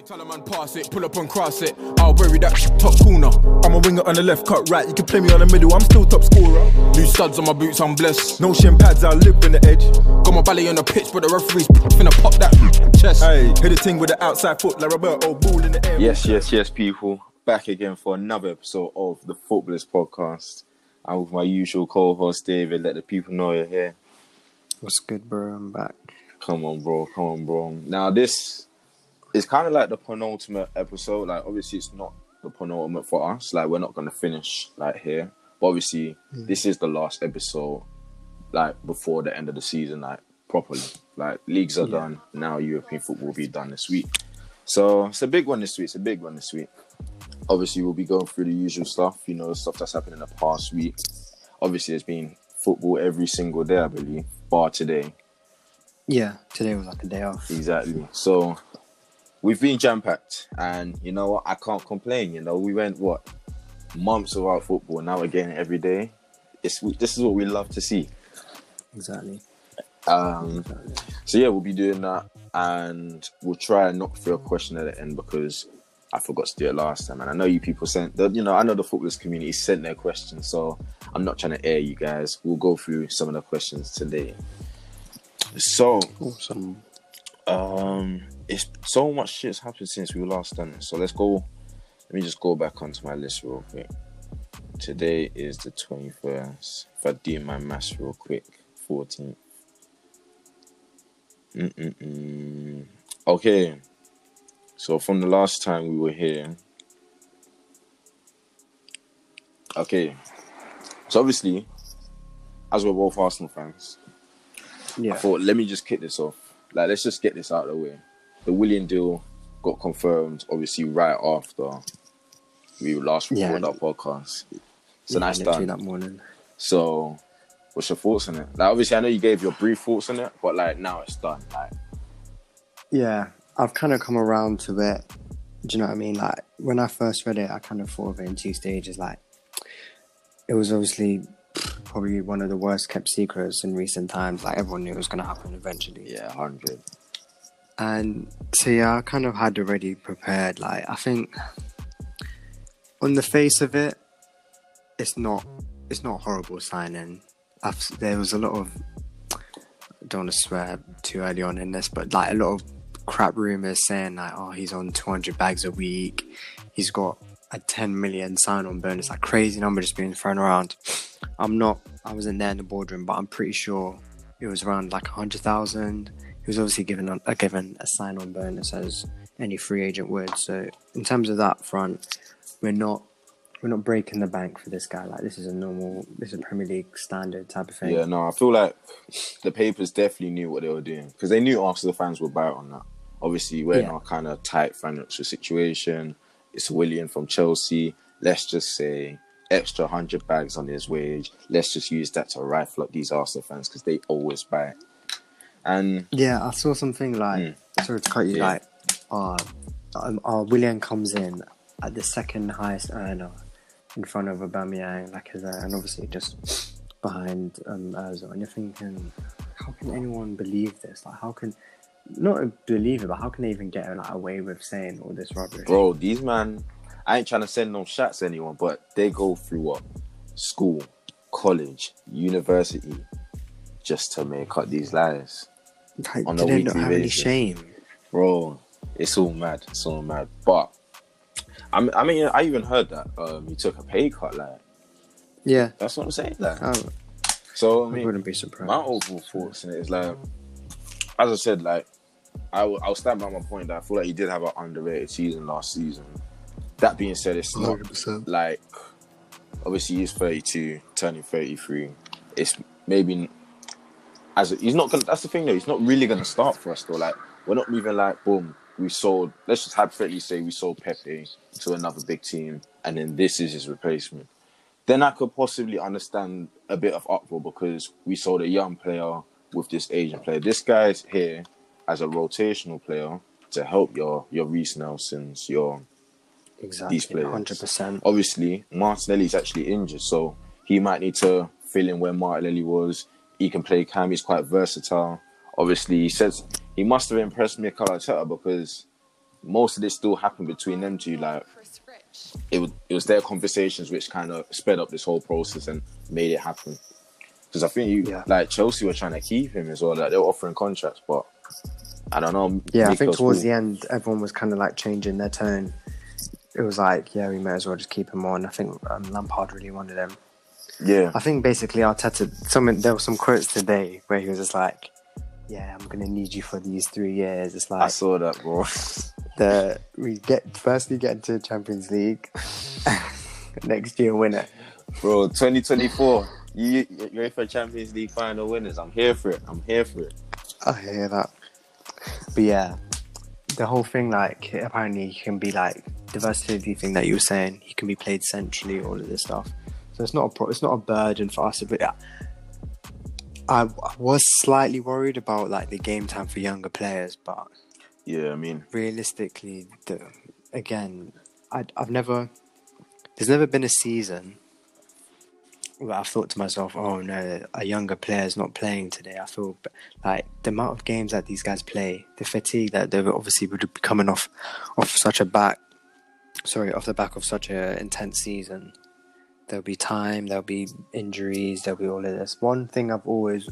Hey, tell a man pass it, pull up and cross it. I'll bury that shit top corner. I'm a winger on the left, cut right. You can play me on the middle, I'm still top scorer. New studs on my boots, I'm blessed. No shin pads, I live in the edge. Got my belly on the pitch, but the referee's finna pop that chest. Hey, hit the ting with the outside foot, like Roberto, ball in the air. Yes, yes, yes, people. Back again for another episode of the Footballist Podcast. I'm with my usual co-host David. Let the people know you're here. What's good, bro? I'm back. Come on, bro. Come on, bro. Now this is kind of like the penultimate episode. Like, obviously, it's not the penultimate for us. Like, we're not gonna finish like here. But obviously, mm. this is the last episode. Like before the end of the season, like properly. Like leagues are Yeah. done now. European football will be done this week. So it's a big one this week. It's a big one this week. Obviously, we'll be going through the usual stuff. You know, stuff that's happened in the past week. Obviously, there's been football every single day, I believe, bar today. Yeah, today was like a day off. Exactly. So we've been jam packed, and you know what? I can't complain. You know, we went what months without football. Now we're getting every day. It's this is what we love to see. Exactly. Um, exactly. so yeah, we'll be doing that, and we'll try and knock through a question at the end because I forgot to do it last time, and I know you people sent. The, you know, I know the footballist community sent their questions, so I'm not trying to air you guys. We'll go through some of the questions today. So Awesome. um, it's so much shit's happened since we last done it. So let's go. Let me just go back onto my list real quick. Today is the twenty first. If I do my maths real quick, fourteenth. Mm-mm-mm. Okay. So from the last time we were here. Okay. So obviously, as we're both Arsenal fans, yeah. I thought, let me just kick this off. Like, let's just get this out of the way. The Willian deal got confirmed, obviously, right after we last Yeah. recorded our podcast. So yeah, nice done. that morning. So, what's your thoughts on it? Like, obviously, I know you gave your brief thoughts on it, but like now it's done. Like, Yeah, I've kind of come around to it. Do you know what I mean? Like when I first read it, I kind of thought of it in two stages. Like it was obviously probably one of the worst kept secrets in recent times. Like everyone knew it was going to happen eventually. yeah, hundred. And so yeah, I kind of had already prepared. Like I think on the face of it, it's not it's not horrible signing. I've, there was a lot of I don't want to swear too early on in this, but like a lot of crap rumors saying like, oh, he's on 200 bags a week. He's got a 10 million sign-on bonus, like crazy number just being thrown around. I'm not. I wasn't there in the boardroom, but I'm pretty sure it was around like a hundred thousand. He was obviously given a, uh, given a sign-on bonus as any free agent would. So in terms of that front, we're not we're not breaking the bank for this guy. Like this is a normal, this is a Premier League standard type of thing. Yeah, no, I feel like the papers definitely knew what they were doing because they knew Arsenal fans would buy on that. Obviously, we're in Yeah. our kind of tight financial situation. It's Willian from Chelsea. Let's just say extra hundred bags on his wage. Let's just use that to rifle up these Arsenal fans because they always buy it. And Yeah, I saw something like sorry to cut you Yeah. like uh, um, uh Willian comes in at the second highest earner in front of Aubameyang, like as a, and obviously just behind um Ozil. And you're thinking, how can anyone believe this? Like, how can not believe it, but how can they even get like away with saying all this rubbish? bro, these man, I ain't trying to send no shots to anyone, but they go through what school, college, university, just to make up these lies. Like, on do a they not weekly have any shame? bro. It's all mad. It's all mad. But I mean, I mean, I even heard that um, he took a pay cut. Like Yeah, that's what I'm saying. Like I, so, I I mean, wouldn't be surprised. my overall thoughts in it is like, as I said, like I will, I'll stand by my point that I feel like he did have an underrated season last season. That being said, it's not 100%. like obviously he's 32, turning 33. It's maybe as a, he's not gonna. That's the thing though. He's not really gonna start for us though. Like we're not moving like boom. We sold. Let's just hypothetically say we sold Pepe to another big team, and then this is his replacement. Then I could possibly understand a bit of uproar because we sold a young player with this Asian player. This guy's here as a rotational player to help your your Reiss Nelsons, your Exactly, these players. hundred percent. obviously Martinelli's actually injured, so he might need to fill in where Martinelli was. He can play cam. He's quite versatile. Obviously, he says he must have impressed Mikel Arteta because most of this still happened between them two. Like it was, it was their conversations which kind of sped up this whole process and made it happen. Because I think you Yeah. like Chelsea were trying to keep him as well. Like they were offering contracts, but I don't know. Yeah, I think towards cool. the end, everyone was kind of like changing their tone. It was like, yeah, we may as well just keep him on. I think um, Lampard really wanted him. Yeah, I think basically Arteta. Some there were some quotes today where he was just like, "Yeah, I'm gonna need you for these three years." It's like. I saw that, bro. the we get firstly get into Champions League, next year win it. bro, 2024. You you ready for Champions League final winners? I'm here for it. I'm here for it. I hear that. But yeah, the whole thing, like, apparently he can be like the versatility thing that you were saying. He can be played centrally, all of this stuff. So it's not a pro- it's not a burden for us. But yeah, I, was slightly worried about like the game time for younger players, but Yeah, I mean, realistically, the, again, I, I've never. There's never been a season where I've thought to myself, "Oh no, a younger player's not playing today." I feel like the amount of games that these guys play, the fatigue that they obviously would be coming off, off such a back, sorry, off the back of such an intense season. There'll be time, there'll be injuries, there'll be all of this. One thing I've always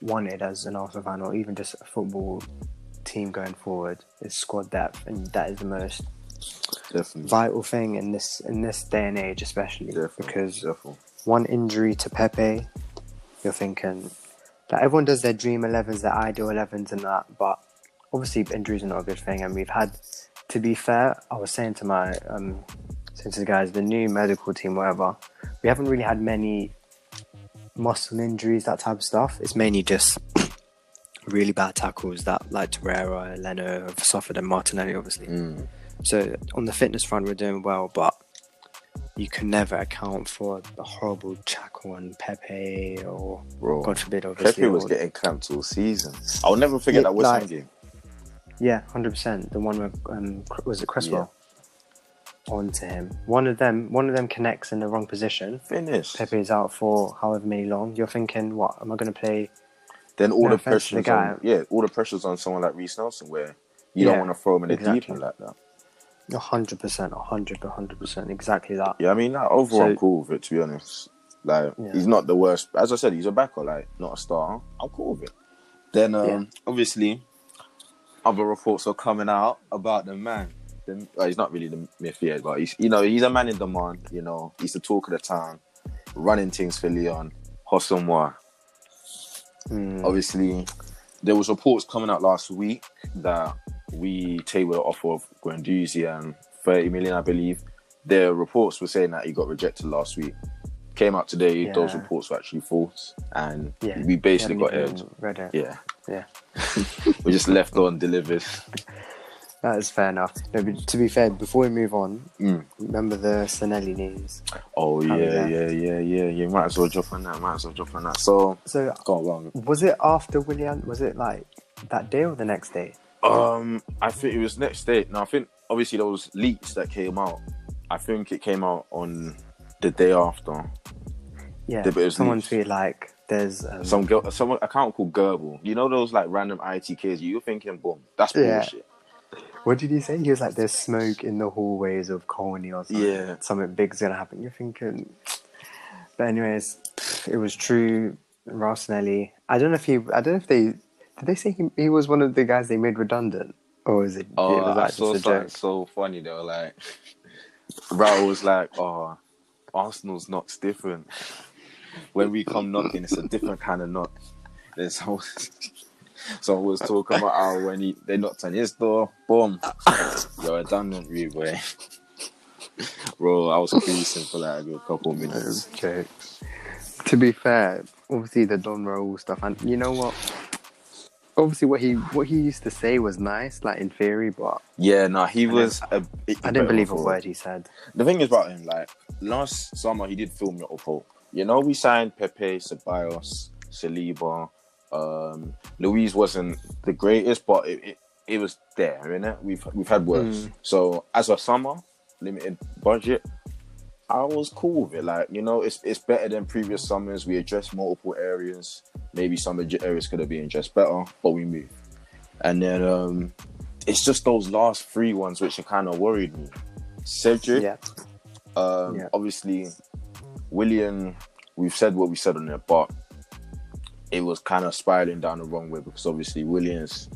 wanted as an Arsenal fan, or even just a football team going forward, is squad depth, and that is the most definitely. vital thing in this in this day and age, especially Definitely, because definitely. one injury to Pepe, you're thinking that everyone does their dream 11s, their ideal 11s, and that. But obviously, injuries are not a good thing. And we've had, to be fair, I was saying to my um, saying to the guys, the new medical team, whatever, we haven't really had many muscle injuries, that type of stuff. It's mainly just really bad tackles that like Torreira, Leno have suffered, and Martinelli, obviously. Mm. So on the fitness front, we're doing well, but you can never account for the horrible tackle on Pepe or Bro, God forbid, obviously. Pepe was or- getting clamped all season. I'll never forget Yeah, that West Ham like- game. Yeah, hundred percent. The one where um, Cr- was it Cresswell onto him. One of them, one of them connects in the wrong position. Finish. Pepe is out for however many long. You're thinking, what am I going to play? Then all the to the pressures on, yeah, all the pressures on someone like Reiss Nelson where you don't want to throw him in the deep exactly. end like that. A hundred percent, a hundred, a hundred percent, exactly that. Yeah, I mean, like, overall, I'm So- cool with it. To be honest, like Yeah. he's not the worst. As I said, he's a backer, like not a star. I'm cool with it. Then, um, Yeah. obviously, other reports are coming out about the man. The, well, he's not really the myth yet, but he's you know he's a man in demand. You know, he's the talk of the town, running things for Lyon, Hossamwa. Mm, Obviously, there was reports coming out last week that we tabled an offer of Guendouzi and 30 million, I believe. The reports were saying that he got rejected last week. Came out today, those reports were actually false, and yeah, we basically got aired. Read it. Yeah, Yeah. we just left on delivered. That is fair enough. No, but to be fair, before we move on, Mm. remember the Sanllehi news. Oh How yeah, yeah, yeah, yeah. You might as well drop on that. Might as well drop on that. So So go on, was it after Willian? Was it like that day or the next day? Um, I think it was next day. No, I think obviously those leaks that came out. I think it came out on the day after. Yeah, Yeah, was someone tweeted like there's um, Some girl, some account called Gerbil. You know those like random IT kids. You're thinking, boom, that's Yeah. What did he say? He was like there's smoke in the hallways of Colney or something. Yeah. something big's gonna happen. You're thinking, but anyways, it was true. Rossinelli. I don't know if he. I don't know if they did they say he, he was one of the guys they made redundant, or is it? Oh, it was I like saw something so funny though. Like, Raul was like, "Oh, Arsenal's knock's different. When we come knocking, it's a different kind of knock." Then someone, was talking about how when he, they knocked on his door, boom, you're redundant, rude boy. Bro, I was creasing for like a good couple of minutes. joke. To be fair, obviously the Don Raul stuff, and you know what? Obviously, what he what he used to say was nice, like in theory, but Yeah, no, he I was. I didn't believe a word he said. The thing is about him, like last summer, he did film your Oppo. You know, we signed Pepe, Ceballos, Saliba. Um, Luiz wasn't the greatest, but it, it, it was there, innit? We've we've had worse. Mm. So as a summer, limited budget, I was cool with it. Like you know, it's it's better than previous summers. We addressed multiple areas. Maybe some areas could have been addressed better, but we moved. And then um, it's just those last three ones which have kind of worried me. Cedric, Yeah, um, Yeah. obviously, Willian. We've said what we said on it, but it was kind of spiraling down the wrong way because obviously Willian's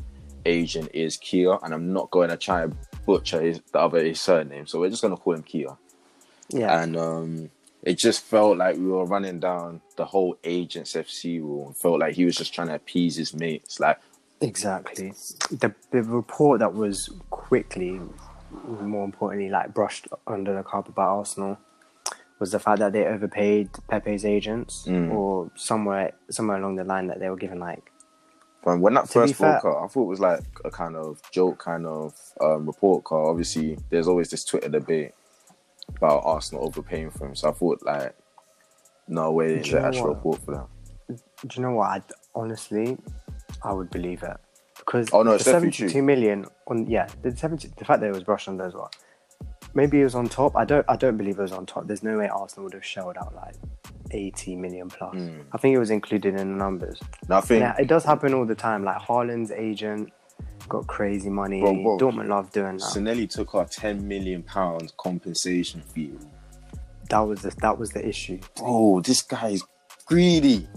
agent is Kia, and I'm not going to try and butcher his, the other his surname, so we're just going to call him Kia. yeah, And um, it just felt like we were running down the whole agents FC rule, and felt like he was just trying to appease his mates. Like, exactly. The the report that was quickly, more importantly, like brushed under the carpet by Arsenal was the fact that they overpaid Pepe's agents, Mm. or somewhere somewhere along the line that they were given like When that first broke out, I thought it was like a kind of joke kind of um, report card. Obviously, there's always this Twitter debate about Arsenal overpaying for him. So I thought like, no way, is you actual what? report for that. Do you know what? I, honestly, I would believe it because Oh, no, it's the definitely true. seventy-two million on yeah the seventy the fact that it was brushed under as well. Maybe it was on top. I don't. I don't believe it was on top. There's no way Arsenal would have shelled out like eighty million plus. Mm. I think it was included in the numbers. Nothing. Yeah, it does happen all the time. Like Haaland's agent got crazy money. Bro, bro. Dortmund love doing that. Sanllehi took our 10 million pounds compensation fee. that was the that was the issue. Bro, this guy is greedy.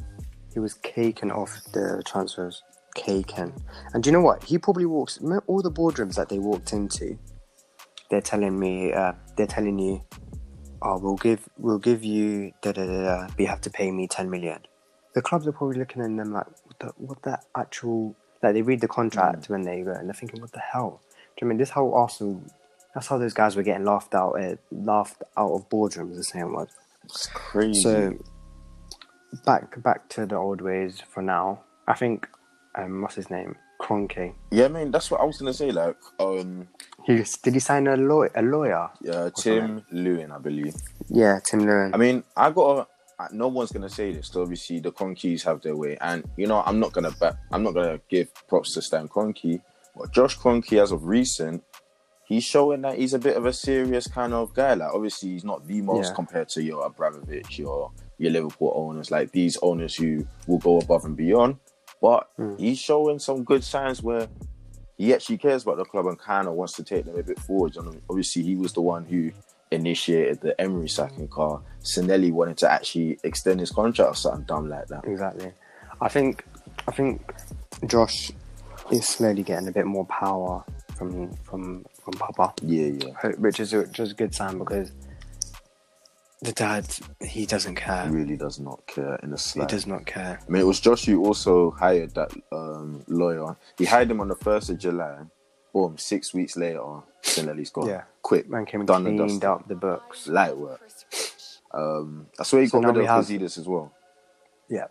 He was caking off the transfers, caking. And do you know what? He probably walks all the boardrooms that they walked into. They're telling me, uh, they're telling you, oh, we'll give, we'll give you, da da da da, but you have to pay me ten million. The clubs are probably looking at them like, what the, what the actual, like they read the contract when they go and they're thinking, what the hell? Do you know I mean this? is How Arsenal, that's how those guys were getting laughed out, uh, laughed out of boardrooms. The same word. It's crazy. So back back to the old ways for now. I think um, what's his name? Kroenke. yeah, man, that's what I was gonna say. Like, um, He did he sign a lawyer? A lawyer? uh, Tim Lewis, I believe. Yeah, Tim Lewis. I mean, I got. to No one's gonna say this. So obviously, the Kroenkes have their way, and you know, I'm not gonna bet. I'm not gonna give props to Stan Kroenke, but Josh Kroenke, as of recent, he's showing that he's a bit of a serious kind of guy. Like, obviously, he's not the most Yeah. compared to your Abramovich, your your Liverpool owners, like these owners who will go above and beyond. But Mm. he's showing some good signs where he actually cares about the club and kind of wants to take them a bit forward. And obviously, he was the one who initiated the Emery sacking car. Sanllehi wanted to actually extend his contract or something dumb like that. exactly. I think I think Josh is slowly getting a bit more power from from from Papa, Yeah, yeah. which is a, which is a good sign because the dad he doesn't care. He really does not care in the He does not care. I mean, it was Josh who also hired that um, lawyer. He hired him on the 1st of July. Boom, six weeks later, Sanllehi's gone. Yeah. Quick. Man came and done and cleaned dusted. up the books. Light work. Um, that's where he So got rid of have- as well. Yeah,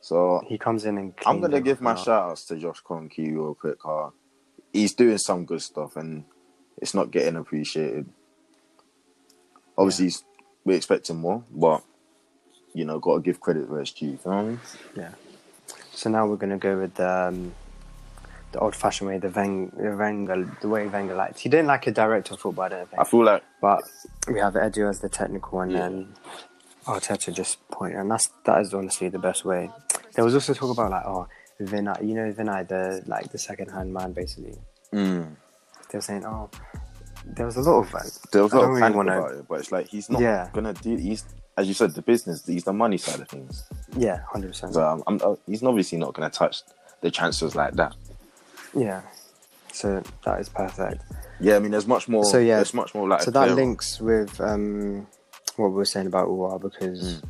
So he comes in and. I'm gonna give my everything shout outs to Josh Kroenke real quick. Uh, he's doing some good stuff and it's not getting appreciated. Obviously, he's, we're expecting more, but you know, got to give credit where it's due. You know what I mean? Yeah. So now we're gonna go with the um, the old-fashioned way, the Veng, the Wenger, the way Wenger likes. He didn't like a director of football, I don't think. I feel like But we have Edu as the technical, and Yeah. then Arteta just point, and that's that is honestly the best way. There was also talk about like, oh, Vinai, you know, Vinai, the like the second-hand man, basically. mm, They were saying, oh, there was a lot of like, there was a lot of really wanna- about it, but it's like he's not Yeah. gonna do. He's as you said, the business. He's the money side of things. yeah, hundred percent. So um, I'm, uh, he's obviously not gonna touch the transfers like that. Yeah. So that is perfect. Yeah, I mean, there's much more. So, yeah. there's much more like. so that links with um, what we were saying about Aouar because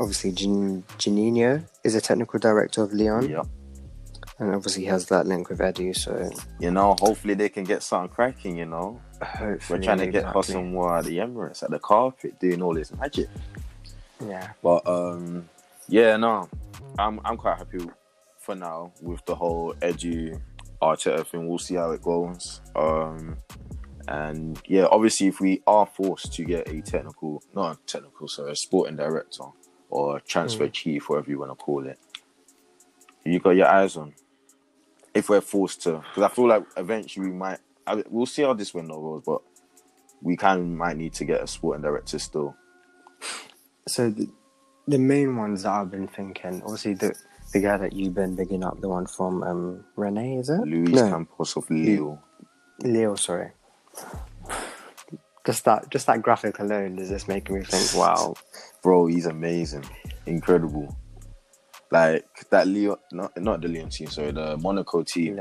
obviously Gin- Juninho is a technical director of Lyon, Yeah. and obviously he has that link with Edu, So You know, hopefully they can get something cracking. You know, hopefully we're trying to get exactly. Houssem Aouar at the Emirates at the carpet doing all this magic. Yeah, But um, yeah, no, I'm I'm quite happy for now with the whole Edu Arteta thing. We'll see how it goes. Um, and yeah, obviously, if we are forced to get a technical, not a technical, sorry, a sporting director or transfer chief, whatever you want to call it, you got your eyes on. If we're forced to, because I feel like eventually we might. I, we'll see how this window goes, but we kind of might need to get a sporting director still. So the, the main ones that I've been thinking, obviously the The guy that you've been bigging up, the one from um, Rene, is it? Luis no, Campos of Lille. Lille, sorry. Just that, just that graphic alone is just making me think, wow. Bro, he's amazing. Incredible. Like that Lille not not the Lyon team, sorry, the Monaco team.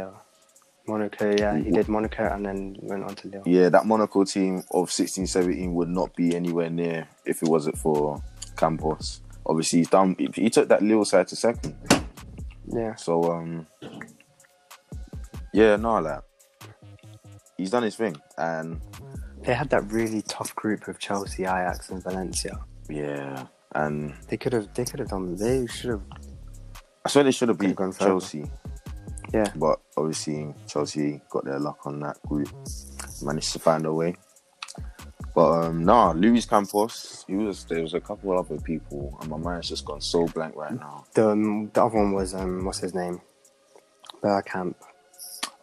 Monaco, yeah, he did Monaco and then went on to Lille. Yeah, that Monaco team of 16 17 would not be anywhere near if it wasn't for Campos. Obviously, he's done. He, took that Lille side to second. Yeah, So um, yeah, no, like he's done his thing, and they had that really tough group of Chelsea, Ajax, and Valencia. yeah, and They could have, they could have done. They should have. I swear they should have beat Could've further. Yeah, but obviously Chelsea got their luck on that group, managed to find a way. But um, nah, Luis Campos, he was there was a couple other people, and my mind's just gone so blank right now. the um, the other one was um, what's his name? Bergkamp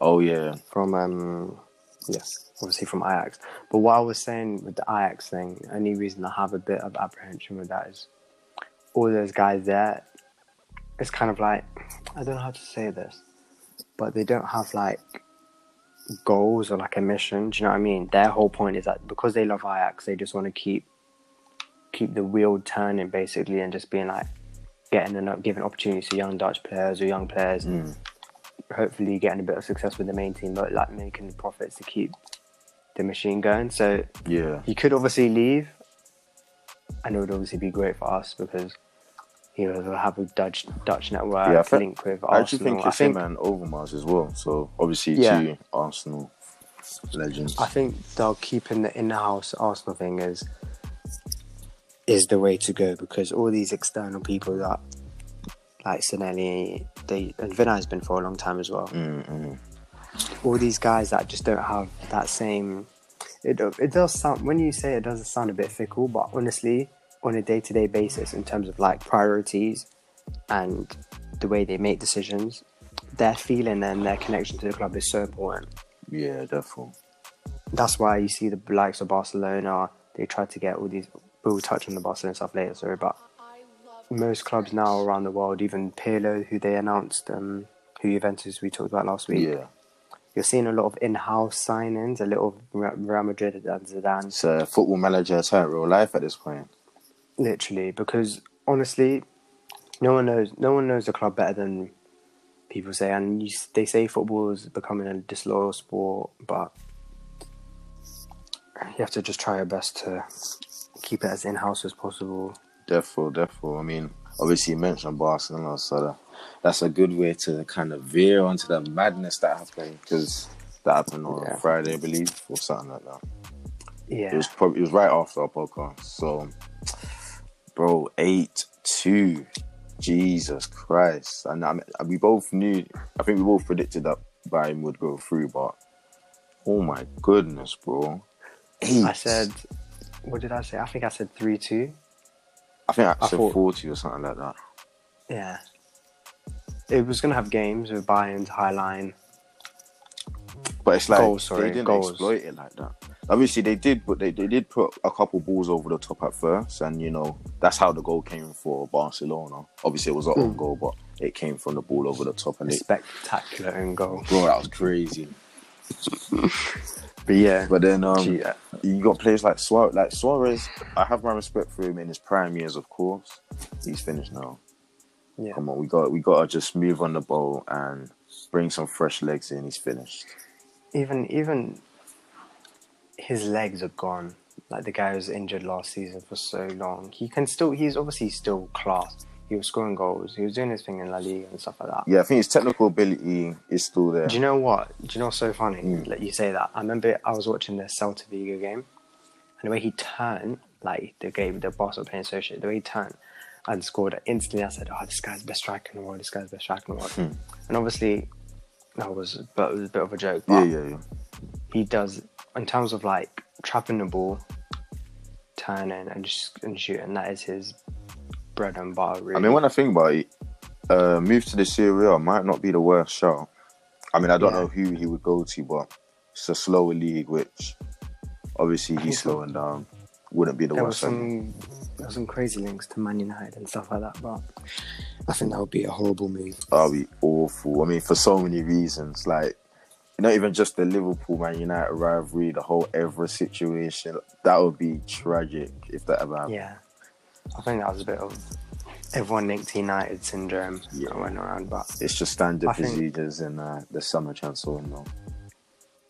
Oh yeah, from um, yes, obviously from Ajax. But what I was saying with the Ajax thing, only reason I have a bit of apprehension with that is all those guys there. It's kind of like I don't know how to say this, but they don't have like goals or like a mission. Do you know what I mean? Their whole point is that because they love Ajax, they just want to keep keep the wheel turning basically, and just being like getting and giving opportunities to young Dutch players or young players. Mm. Hopefully, getting a bit of success with the main team, but like making the profits to keep the machine going. So yeah, he could obviously leave, and it would obviously be great for us because he will have a Dutch Dutch network Yeah, I thi- link with I actually think it's him and Overmars as well. So obviously Yeah. two Arsenal legends. I think they'll keep in the in-house Arsenal thing is is the way to go because all these external people that like Sanllehi, they and Vinai has been for a long time as well. Mm, mm. All these guys that just don't have that same. It it does sound when you say it does sound a bit fickle, but honestly, on a day-to-day basis, in terms of like priorities and the way they make decisions, their feeling and their connection to the club is so important. Yeah, definitely. that's why you see the likes of Barcelona. They try to get all these. We'll touch on the Barcelona stuff later, sorry, but most clubs now around the world, even Pirlo, who they announced, um, who Juventus we talked about last week. Yeah, You're seeing a lot of in-house signings, a little Re- Real Madrid and Zidane, it's a football manager turned real life at this point. Literally, because honestly, no one knows. No one knows the club better than people say, and you, they say football is becoming a disloyal sport, but you have to just try your best to keep it as in-house as possible. Defo, defo. I mean, obviously you mentioned Barcelona, so that, that's a good way to kind of veer onto the madness that happened because that happened on Yeah. Friday, I believe, or something like that. Yeah, It was probably it was right after our podcast. So, bro, eight two, Jesus Christ! And I mean, we both knew. I think we both predicted that Bayern would go through, but oh my goodness, bro! Eight. I said, what did I say? I think I said three-two. I think I, I said thought- forty or something like that. Yeah, it was gonna have games with Bayern's high line. But it's like Goals, sorry, they didn't goals. exploit it like that. Obviously, they did, but they, they did put a couple balls over the top at first, and you know that's how the goal came for Barcelona. Obviously, it was an Hmm. own goal, but it came from the ball over the top, and A it, spectacular own goal. bro, that was crazy. But yeah, But then um, gee, uh, you got players like Suarez. Like Suarez, I have my respect for him in his prime years, of course. He's finished now. yeah. Come on, we got we got to just move on the ball and bring some fresh legs in. He's finished. even even his legs are gone. Like the guy was injured last season for so long. He can still. He's obviously still class. He was scoring goals. He was doing his thing in La Liga and stuff like that. Yeah, I think his technical ability is still there. Do you know what? Do you know what's so funny? Mm. Like you say that. I remember I was watching the Celta Vigo game, and the way he turned, like the game, the boss of playing so shit, the way he turned and scored instantly, I said, "Oh, this guy's best striker in the world. This guy's best striker in the world." Hmm. And obviously, that was, but it was a bit of a joke. Yeah, yeah, yeah. he does in terms of like trapping the ball, turning and just and shooting. That is his bread and butter. Really. I mean, when I think about it, uh, move to the Serie A might not be the worst shot. I mean, I don't Yeah. know who he would go to, but it's a slower league, which obviously he's slowing down. Wouldn't be the there was worst. thing. some there's some crazy links to Man United and stuff like that. But I think that would be a horrible move. That'll be awful. I mean, for so many reasons. Like, not even just the Liverpool Man United rivalry, the whole Evra situation. That would be tragic if that ever happened. Yeah, I think that was a bit of everyone linked to United syndrome Yeah. that went around. But It's just standard I think- procedures in uh, the summer transfer window.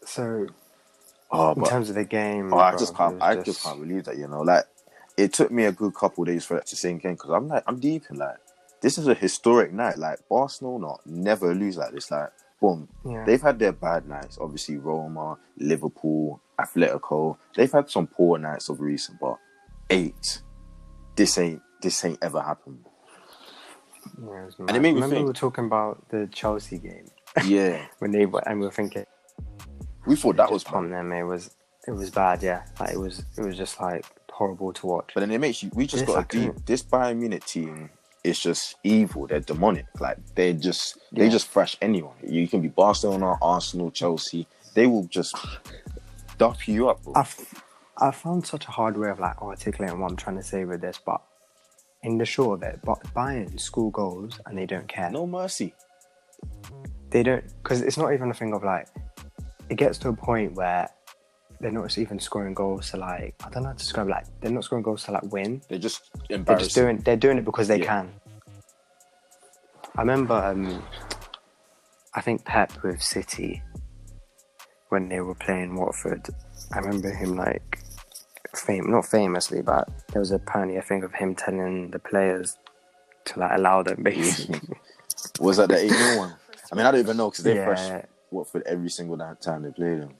so Oh, in but terms of the game, oh, I bro, just can't. I just can't believe that. You know, like it took me a good couple days for that to sink in because I'm like, I'm deep in like this is a historic night. Like Arsenal, not never lose like this. Like boom, Yeah. they've had their bad nights. Obviously, Roma, Liverpool, Atletico. They've had some poor nights of recent, but eight. This ain't this ain't ever happened. Yeah, it was it mad. made me Remember think- we were talking about the Chelsea game Yeah, when they were, and we were thinking we thought that was from bad. them. It was it was bad. Yeah, like it was it was just like horrible to watch. But then it makes you. We just Yes, I got a deep. can. This Bayern Munich team is just evil. They're demonic. Like they just they just thrash anyone. You can be Barcelona, Arsenal, Chelsea. They will just duff you up. Bro. I've I found such a hard way of like articulating what I'm trying to say with this, but in the short of it, but Bayern score goals and they don't care. No mercy. They don't because it's not even a thing of like it gets to a point where they're not even scoring goals to like I don't know how to describe it, like they're not scoring goals to like win. They're just They're just doing they're doing it because they Yeah. can. I remember um I think Pep with City when they were playing Watford, I remember him like fame not famously, but there was apparently a thing of him telling the players to like allow them basically. Was that the eight 0 one? I mean, I don't even know because they Yeah. fresh Watford every single time they play them.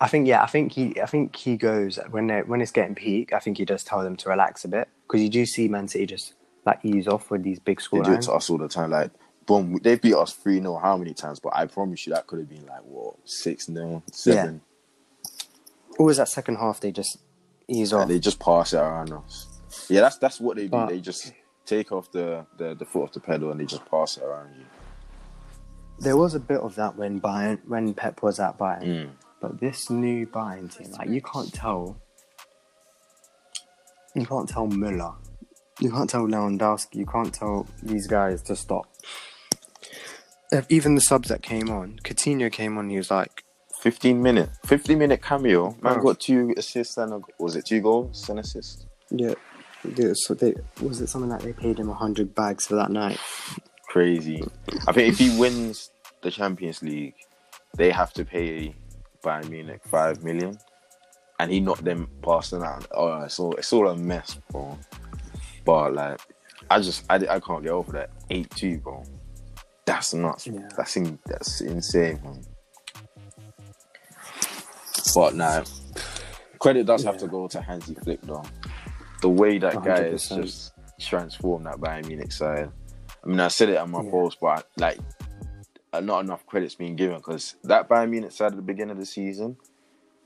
I think yeah, I think he I think he goes when they when it's getting peak, I think he does tell them to relax a bit. Because you do see Man City just like ease off with these big scores. They score do it to us all the time. Like, boom, they beat us 3 0 how many times? But I promise you that could have been like, what, 6 0, 7. Or was that second half they just ease Like, off? they just pass it around us. Yeah, that's that's what they do. But- they just take off the, the, the foot off the pedal and they just pass it around you. There was a bit of that when Bayern when Pep was at Bayern. Mm. But this new Bayern team, like you can't tell you can't tell Müller. You can't tell Lewandowski, you can't tell these guys to stop. If even the subs that came on, Coutinho came on, he was like 15 minute, 15 minute cameo. Man Oh. got two assists and a, was it two goals and assist? Yeah, they, so they, was it something like they paid him hundred bags for that night? Crazy. I think if he wins the Champions League, they have to pay Bayern Munich five million, and he knocked them past them out. Oh, it's all it's all a mess, bro. But like, I just I, I can't get over that eight two, bro. That's nuts. Yeah. That's in, that's insane, man. But now, credit does have to go to Hansi Flick though. The way that guy has just transformed that Bayern Munich side. I mean, I said it on my Yeah. post, but like, Uh, not enough credit's being given because that Bayern Munich side at the beginning of the season,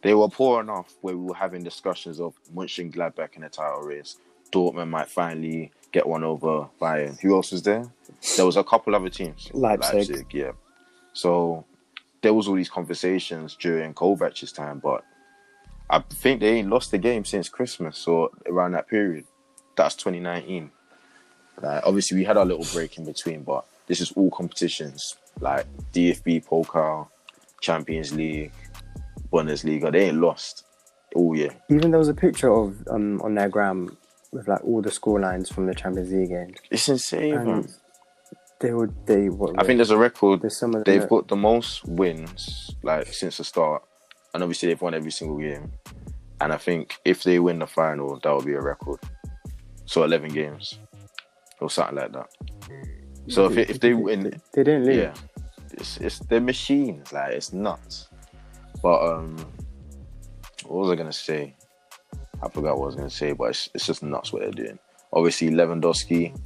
they were poor enough where we were having discussions of Mönchengladbach in the title race. Dortmund might finally get one over Bayern. Who else was there? There was a couple other teams. Leipzig. yeah. So there was all these conversations during Kovac's time, but I think they ain't lost the game since Christmas or around that period. That's 2019. Like, obviously, we had our little break in between, but this is all competitions like DFB Pokal, Champions League, Bundesliga. They ain't lost all year. Even there was a picture of um on their gram with like all the score lines from the Champions League games. It's insane. man. And they would they what I think there's a record. there's some of They've the- got the most wins like since the start, and obviously they've won every single game. And I think if they win the final, that will be a record. So 11 games or something like that. So if if they win, they didn't lose. yeah, it's it's they're machines. Like it's nuts. But um, what was I gonna say? I forgot what I was gonna say, but it's, it's just nuts what they're doing. Obviously, Lewandowski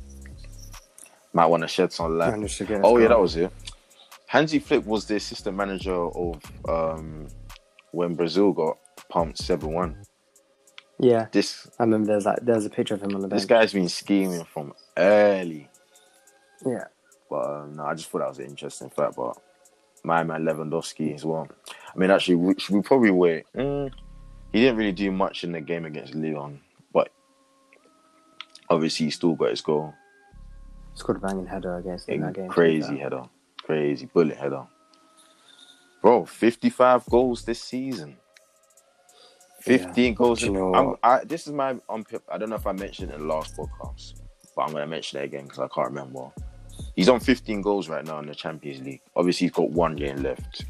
might want to shed some light. Oh yeah, that was it. Hansi Flick was the assistant manager of um, when Brazil got pumped seven one. Yeah, This I remember there's like there's a picture of him on the bench. this guy's been scheming from early. Yeah, But um, no, I just thought that was an interesting fact. But my man Lewandowski as well. I mean, actually, we, should we probably wait. Mm, he didn't really do much in the game against Lyon, but Obviously, he still got his goal. Scored a banging header against in that game. crazy header, crazy bullet header. Bro, fifty-five goals this season. Fifteen goals. Do you know? I, this is my on. I don't know if I mentioned it in the last podcast, but I'm gonna mention it again because I can't remember. He's on 15 goals right now in the Champions League. Obviously, he's got one game left.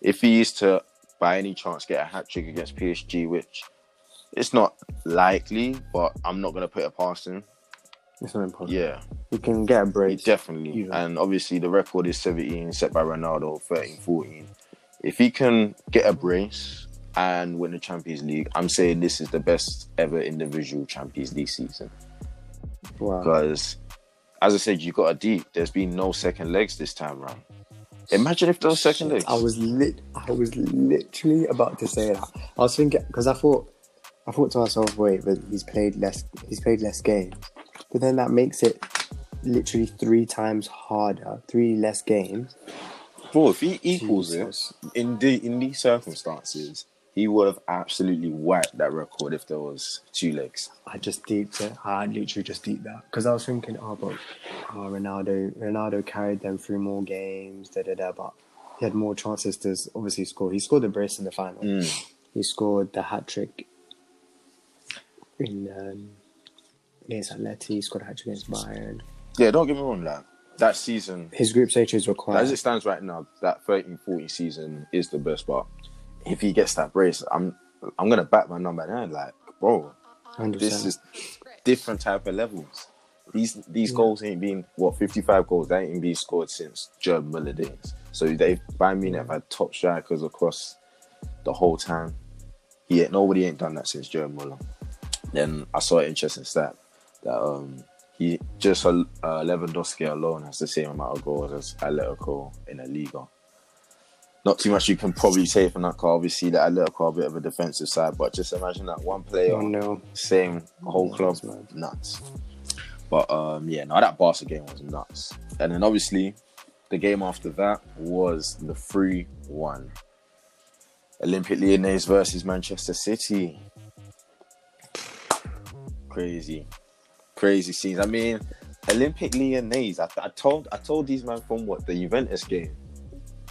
If he is to, by any chance, get a hat trick against PSG, which it's not likely, but I'm not gonna put it past him. It's not impossible. Yeah, You can get a brace. Definitely. And obviously, the record is 17, set by Ronaldo, 13, 14. If he can get a brace and win the Champions League, I'm saying this is the best ever individual Champions League season. Wow. Because, as I said, you got a deep. There's been no second legs this time round. Imagine if there was second legs. I was lit. I was literally about to say that. I was thinking because I thought, I thought to myself, wait, but he's played less. He's played less games, but then that makes it literally three times harder, three less games. Bro, if he equals Jesus. it in the in these circumstances, he would have absolutely wiped that record if there was two legs. I just deeped it. I literally just deeped that because I was thinking, oh, but oh, Ronaldo, Ronaldo carried them through more games, da da da. But he had more chances to obviously score. He scored the brace in the final. Mm. He scored the hat trick in um, against Atleti. He scored a hat trick against Bayern. Yeah, don't get me wrong, that that season His group stages were As it stands right now, that 13 14 season is the best. But if he gets that brace, I'm I'm gonna back my number nine. Like, bro, 100%. this is different type of levels. These these goals ain't been what 55 goals. They ain't been scored since German Muller days. So they by me have had top strikers across the whole time. He ain't, nobody ain't done that since German Muller. Then I saw an interesting stat that um he just uh, Lewandowski alone has the same amount of goals as Atletico in a Liga. Not too much you can probably say from that car. Obviously, that Atletico are a bit of a defensive side, but just imagine that one player, One nil. same whole club, nuts. But um, yeah, no, that Barca game was nuts. And then obviously, the game after that was the three-one. Olympique Lyonnais versus Manchester City. Crazy, crazy scenes. I mean, Olympique Lyonnais. I, I told I told these men from what the Juventus game.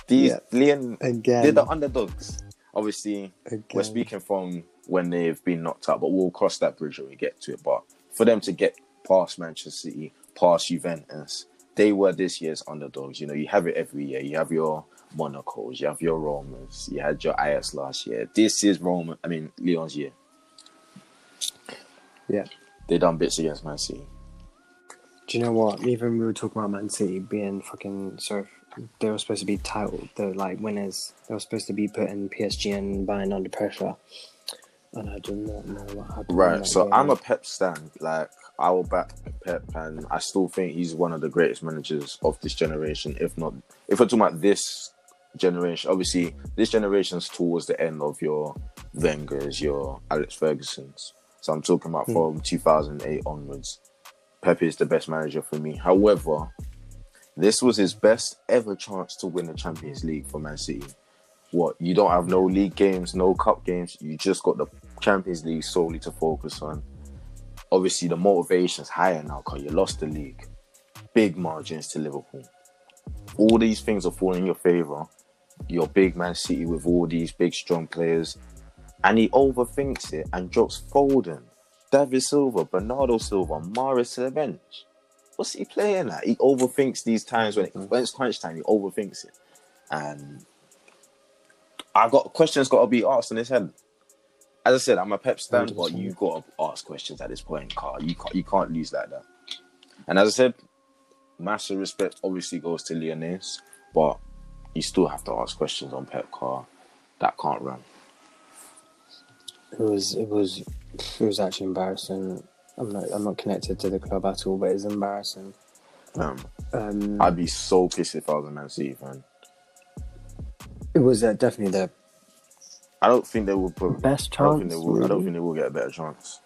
These Yeah. Lyon, Again. they're the underdogs. Obviously, Again. we're speaking from when they've been knocked out, but we'll cross that bridge when we get to it. But for them to get past Manchester City, past Juventus, they were this year's underdogs. You know, you have it every year. You have your Monacos, you have your Romans, you had your IS last year. This is Roma. I mean, Lyon's year. Yeah. They done bits against Man City. Do you know what? Even we were talking about Man City being fucking so they were supposed to be titled the like winners. They were supposed to be putting PSG and Bayern under pressure. And I do not know what happened. Right. So game. I'm a Pep stan. Like I will back Pep, and I still think he's one of the greatest managers of this generation. If not, if we're talking about this generation, obviously this generation's towards the end of your Wenger's, your Alex Ferguson's. So I'm talking about hmm. from 2008 onwards. Pep is the best manager for me. However, this was his best ever chance to win the Champions League for Man City. What you don't have no league games, no cup games. You just got the Champions League solely to focus on. Obviously, the motivation's higher now because you lost the league. Big margins to Liverpool. All these things are falling in your favour. You're big Man City with all these big strong players, and he overthinks it and drops Foden, David Silva, Bernardo Silva, Mahrez to the bench. What's he playing at? He overthinks these times when, it, when it's crunch time. He overthinks it, and I got questions got to be asked in his head. As I said, I'm a Pep stan, but 100%. you got to ask questions at this point, Carl. You can't, you can't lose like that. And as I said, massive respect obviously goes to Lyonnais, but you still have to ask questions on Pep Car. That can't run. It was it was it was actually embarrassing. I'm not I'm not connected to the club at all, but it's embarrassing. Um, Um, I'd be so pissed if I was a Man City fan. it was uh, definitely the I don't think they will put Best I don't chance, will. I don't think they will get a better chance.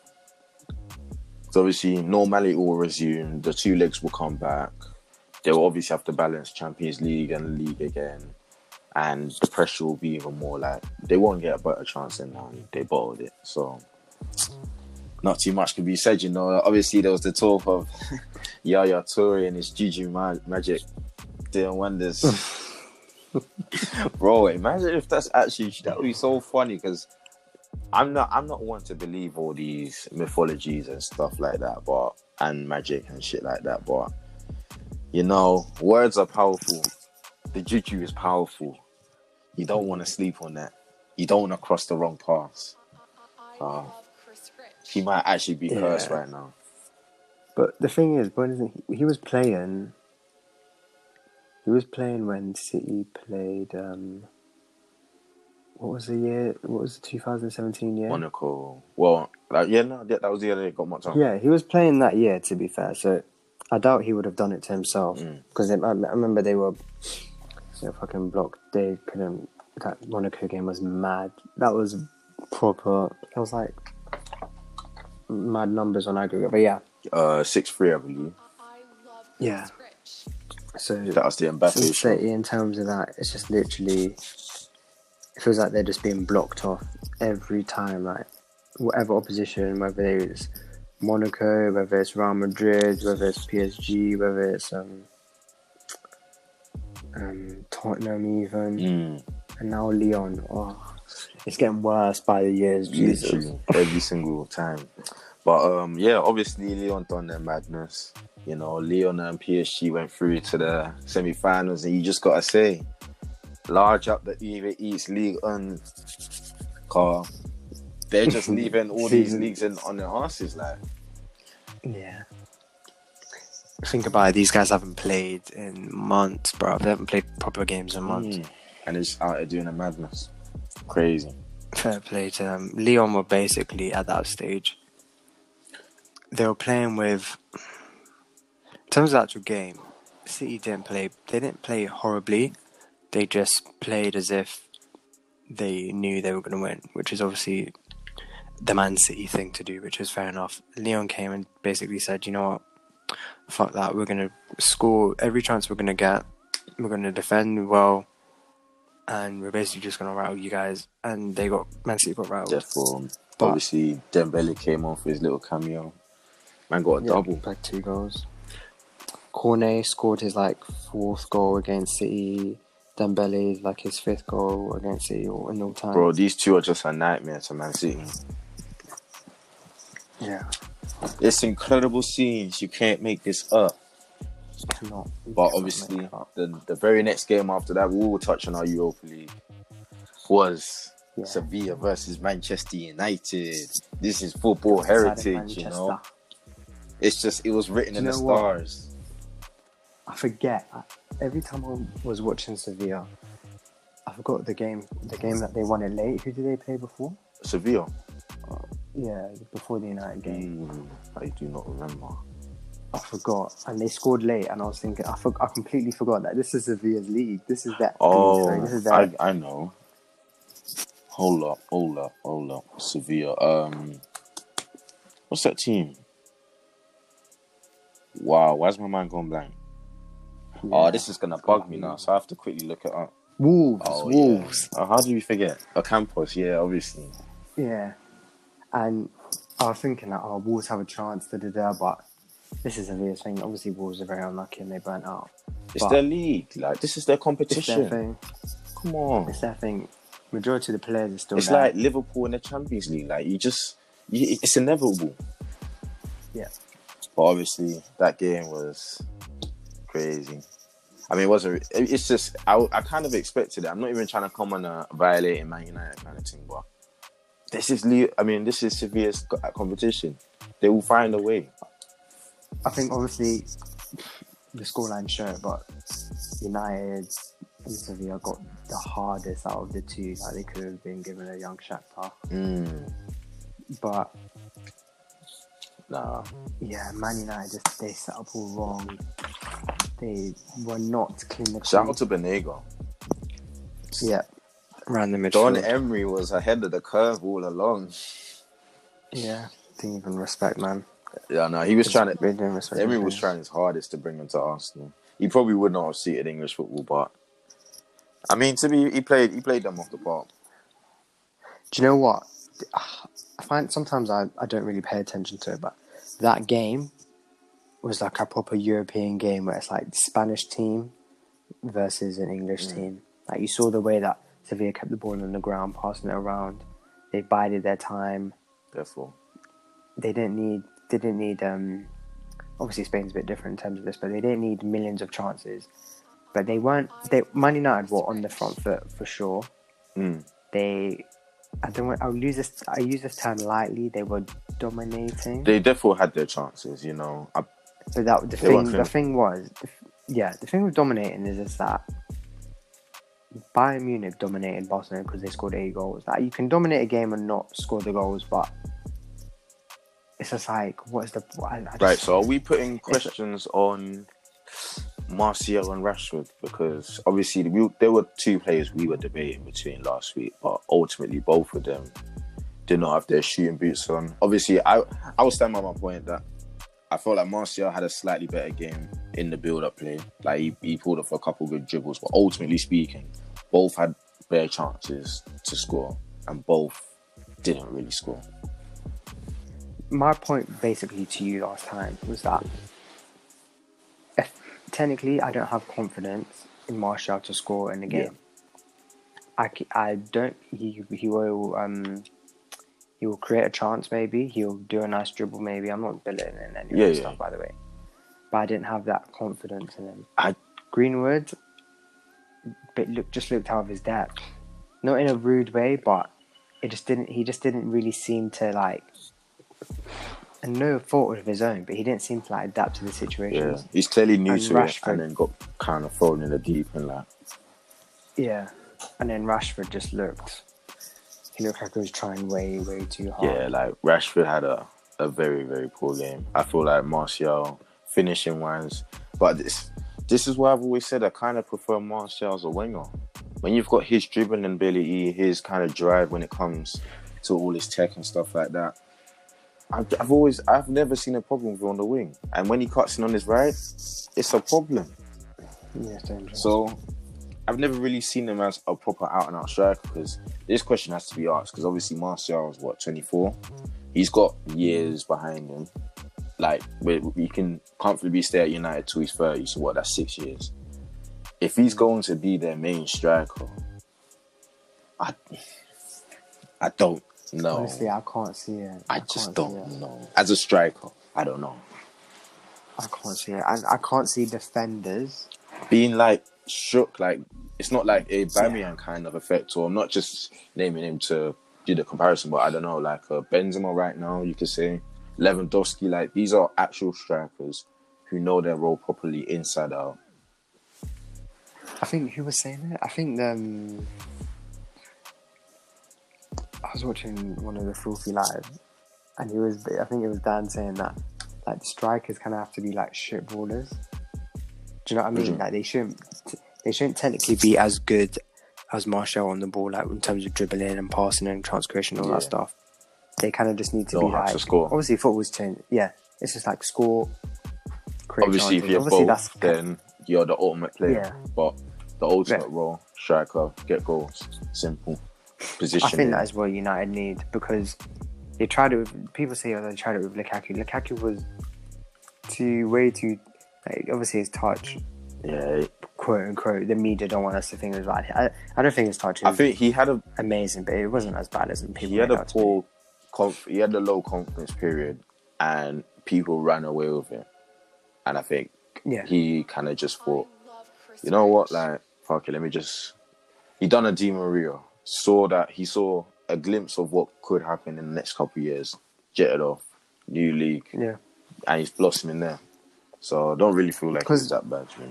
So obviously, normality will resume. The two legs will come back. They will obviously have to balance Champions League and League again, and the pressure will be even more. Like they won't get a better chance than now. They bottled it. So not too much could be said. You know, obviously there was the talk of Yaya Toure and his Juju ma- magic doing wonders. Bro, imagine if that's actually that would be so funny because I'm not I'm not one to believe all these mythologies and stuff like that, but and magic and shit like that. But you know, words are powerful. The juju is powerful. You don't want to sleep on that. You don't want to cross the wrong paths. Uh, he might actually be Yeah. cursed right now. But the thing is, when he, he was playing, he was playing when City played. Um, what was the year? What was the 2017 year? Monaco. Well, like, yeah, no, that, that was the year they got much on. Yeah, he was playing that year. To be fair, so I doubt he would have done it to himself Mm. because I, I remember they were you know, fucking blocked. They couldn't. That Monaco game was mad. That was proper. It was like mad numbers on aggregate. But yeah, Uh, six three, I believe. Yeah. so That was the Mbappe. Sin show. City in terms of that, it's just literally it feels like they're just being blocked off every time. Like whatever opposition, whether it's Monaco, whether it's Real Madrid, whether it's PSG, whether it's um, um, Tottenham, even, Mm, and now Lyon. Oh, it's getting worse by the years. Jesus. literally every single time. But um, yeah, obviously Lyon done their madness. You know, Lyon and PSG went through to the semi-finals, and you just gotta say, large up the Uber Eats League on car. They're just leaving all these leagues in, on their asses, like. Yeah. Think about it. These guys haven't played in months, bro. They haven't played proper games in months. Mm. And they're out there doing a madness. Crazy. Fair play to them. Lyon were basically at that stage. They were playing with. In terms of actual game, City didn't play. They didn't play horribly. They just played as if they knew they were going to win, which is obviously the Man City thing to do, which is fair enough. Lyon came and basically said, "You know what? Fuck that. We're going to score every chance we're going to get. We're going to defend well." And we're basically just gonna rattle you guys, and they got Man City got rattled. Therefore, But- obviously, Dembele came on for his little cameo. Man got a Yeah, double. like two goals. Cornet scored his like fourth goal against City. Dembele like his fifth goal against City in all time. Bro, these two are just a nightmare to Man City. yeah, It's incredible scenes. You can't make this up. Cannot. But obviously, the, the very next game after that, we will touch on our Europa League, was Yeah. Sevilla versus Manchester United. This is football heritage, you know. It's just, it was written in the know what? stars. I forget every time I was watching Sevilla. I forgot the game, the game that they won it late. Who did they play before? Sevilla. Yeah, before the United game. Mm, I do not remember. I forgot, and they scored late. And I was thinking, I, for, I completely forgot that this is Sevilla's league. This is that. Oh, sorry, this is their I, I know. Hold up, hold up, hold up. Sevilla. Um, what's that team? Wow, why's my mind going blank? Oh, this is gonna bug me now, so I have to quickly look it up. Wolves. Oh, Wolves. Yeah. Oh, how do we forget? Ocampos, yeah, obviously. Yeah. And I was thinking that oh, Wolves have a chance to do that, but this is a weird thing. Obviously, Wolves are very unlucky and they burnt out. It's their league. Like this is their It's competition. their thing. Come on. It's their thing. Majority of the players are still It's there. like Liverpool in the Champions League. Like you just, you, it's inevitable. Yeah. But obviously, that game was crazy. I mean, it wasn't. It's just I, I kind of expected it. I'm not even trying to come on a violating Man United kind of thing, but this is I mean, this is severe competition. They will find a way. I think obviously the scoreline show, but United and Sevilla got the hardest out of the two. Like they could have been given a young Shakhtar, Mm, but nah, yeah, Man United just they set up all wrong. They were not clinical. shout out to Banega. yeah, ran the Don midfield. Emery was ahead of the curve all along. Yeah, didn't even respect man. Yeah, no, he was trying to. Didn't Emery was trying his hardest to bring him to Arsenal. He probably would not have suited English football, but I mean, to be he played he played them off the park. Do you know what? I find sometimes I, I don't really pay attention to it, but that game was like a proper European game where it's like the Spanish team versus an English mm. team. Like you saw the way that Sevilla kept the ball on the ground, passing it around. They bided their time. Therefore, They didn't need they didn't need um obviously Spain's a bit different in terms of this, but they didn't need millions of chances. But they weren't they Man United were on the front foot for sure. Mm. They I don't want I'll use this I use this term lightly, they were dominating. they definitely had their chances. You know, I, But that the thing, the thing was, the yeah, the thing with dominating is is that Bayern Munich dominated Barcelona because they scored eight goals. Like you can dominate a game and not score the goals, but it's just like what is the I, I just, right. So, are we putting questions on Martial and Rashford? Because obviously, we, there were two players we were debating between last week, but ultimately, both of them did not have their shooting boots on. Obviously, I I will stand by my point that I felt like Martial had a slightly better game in the build-up play. Like he, he pulled off a couple good dribbles, but ultimately speaking, both had bare chances to score, and both didn't really score. My point basically to you last time was that if, technically I don't have confidence in Martial to score in the Yeah. game. I don't he he will um he will create a chance maybe he'll do a nice dribble maybe I'm not belittling any of Yeah, yeah. stuff by the way but I didn't have that confidence in him I Greenwood but look just looked out of his depth not in a rude way but it just didn't he just didn't really seem to like and no fault of his own but he didn't seem to like adapt to the situation. Yeah, he's clearly new And to it Rashford- and then got kind of thrown in the deep end. Like, yeah and then Rashford just looked he looked like he was trying way way too hard yeah, like Rashford had a, a very very poor game. I feel like Martial finishing wise, but this this is why I've always said I kind of prefer Martial as a winger. When you've got his dribbling ability, his kind of drive when it comes to all his tech and stuff like that. I've, I've always, I've never seen a problem with him on the wing, and when he cuts in on his right, it's a problem. yeah. So I've never really seen him as a proper out and out striker because this question has to be asked because obviously Martial is what 24. He's got years behind him. Like we, we can comfortably stay at United till he's 30. So what? That's six years. If he's going to be their main striker, I I don't know. honestly I can't see it I can't just don't know. As a striker, I don't know. I can't see it and I can't see defenders being like shook, like it's not like a Bamian kind of effect, or I'm not just naming him to do the comparison, but I don't know, like uh, Benzema right now, you could say Lewandowski, like these are actual strikers who know their role properly inside out. I think who was saying it? I think um, I was watching one of the Filthy Live, and he was. I think it was Dan saying that like the strikers kind of have to be like shit ballers. Do you know what I mean? Mhm. Like they shouldn't. They shouldn't technically be as good as Martial on the ball, like in terms of dribbling and passing and chance creation and all Yeah. that stuff. They kind of just need to Know be how to like. score. Obviously, football's changed. Yeah, it's just like score. create Obviously, if you're Obviously, both, that's then you're the ultimate player. Yeah. But the ultimate Yeah. role, striker, get goals, simple. Position. I think that is what United need because they tried it with people say oh, they tried it with Lukaku. Lukaku was too way too like obviously his touch, yeah. quote unquote, the media don't want us to think it was bad. I, I don't think his touch I think he had a amazing, but it wasn't as bad as people he had a out to be. poor conf- he had a low confidence period and people ran away with it and i think Yeah. he kind of just thought you know what like fuck it let me just he done a Di Maria saw that he saw a glimpse of what could happen in the next couple of years jetted off new league Yeah. and he's blossoming there so I don't really feel like it's that bad to me.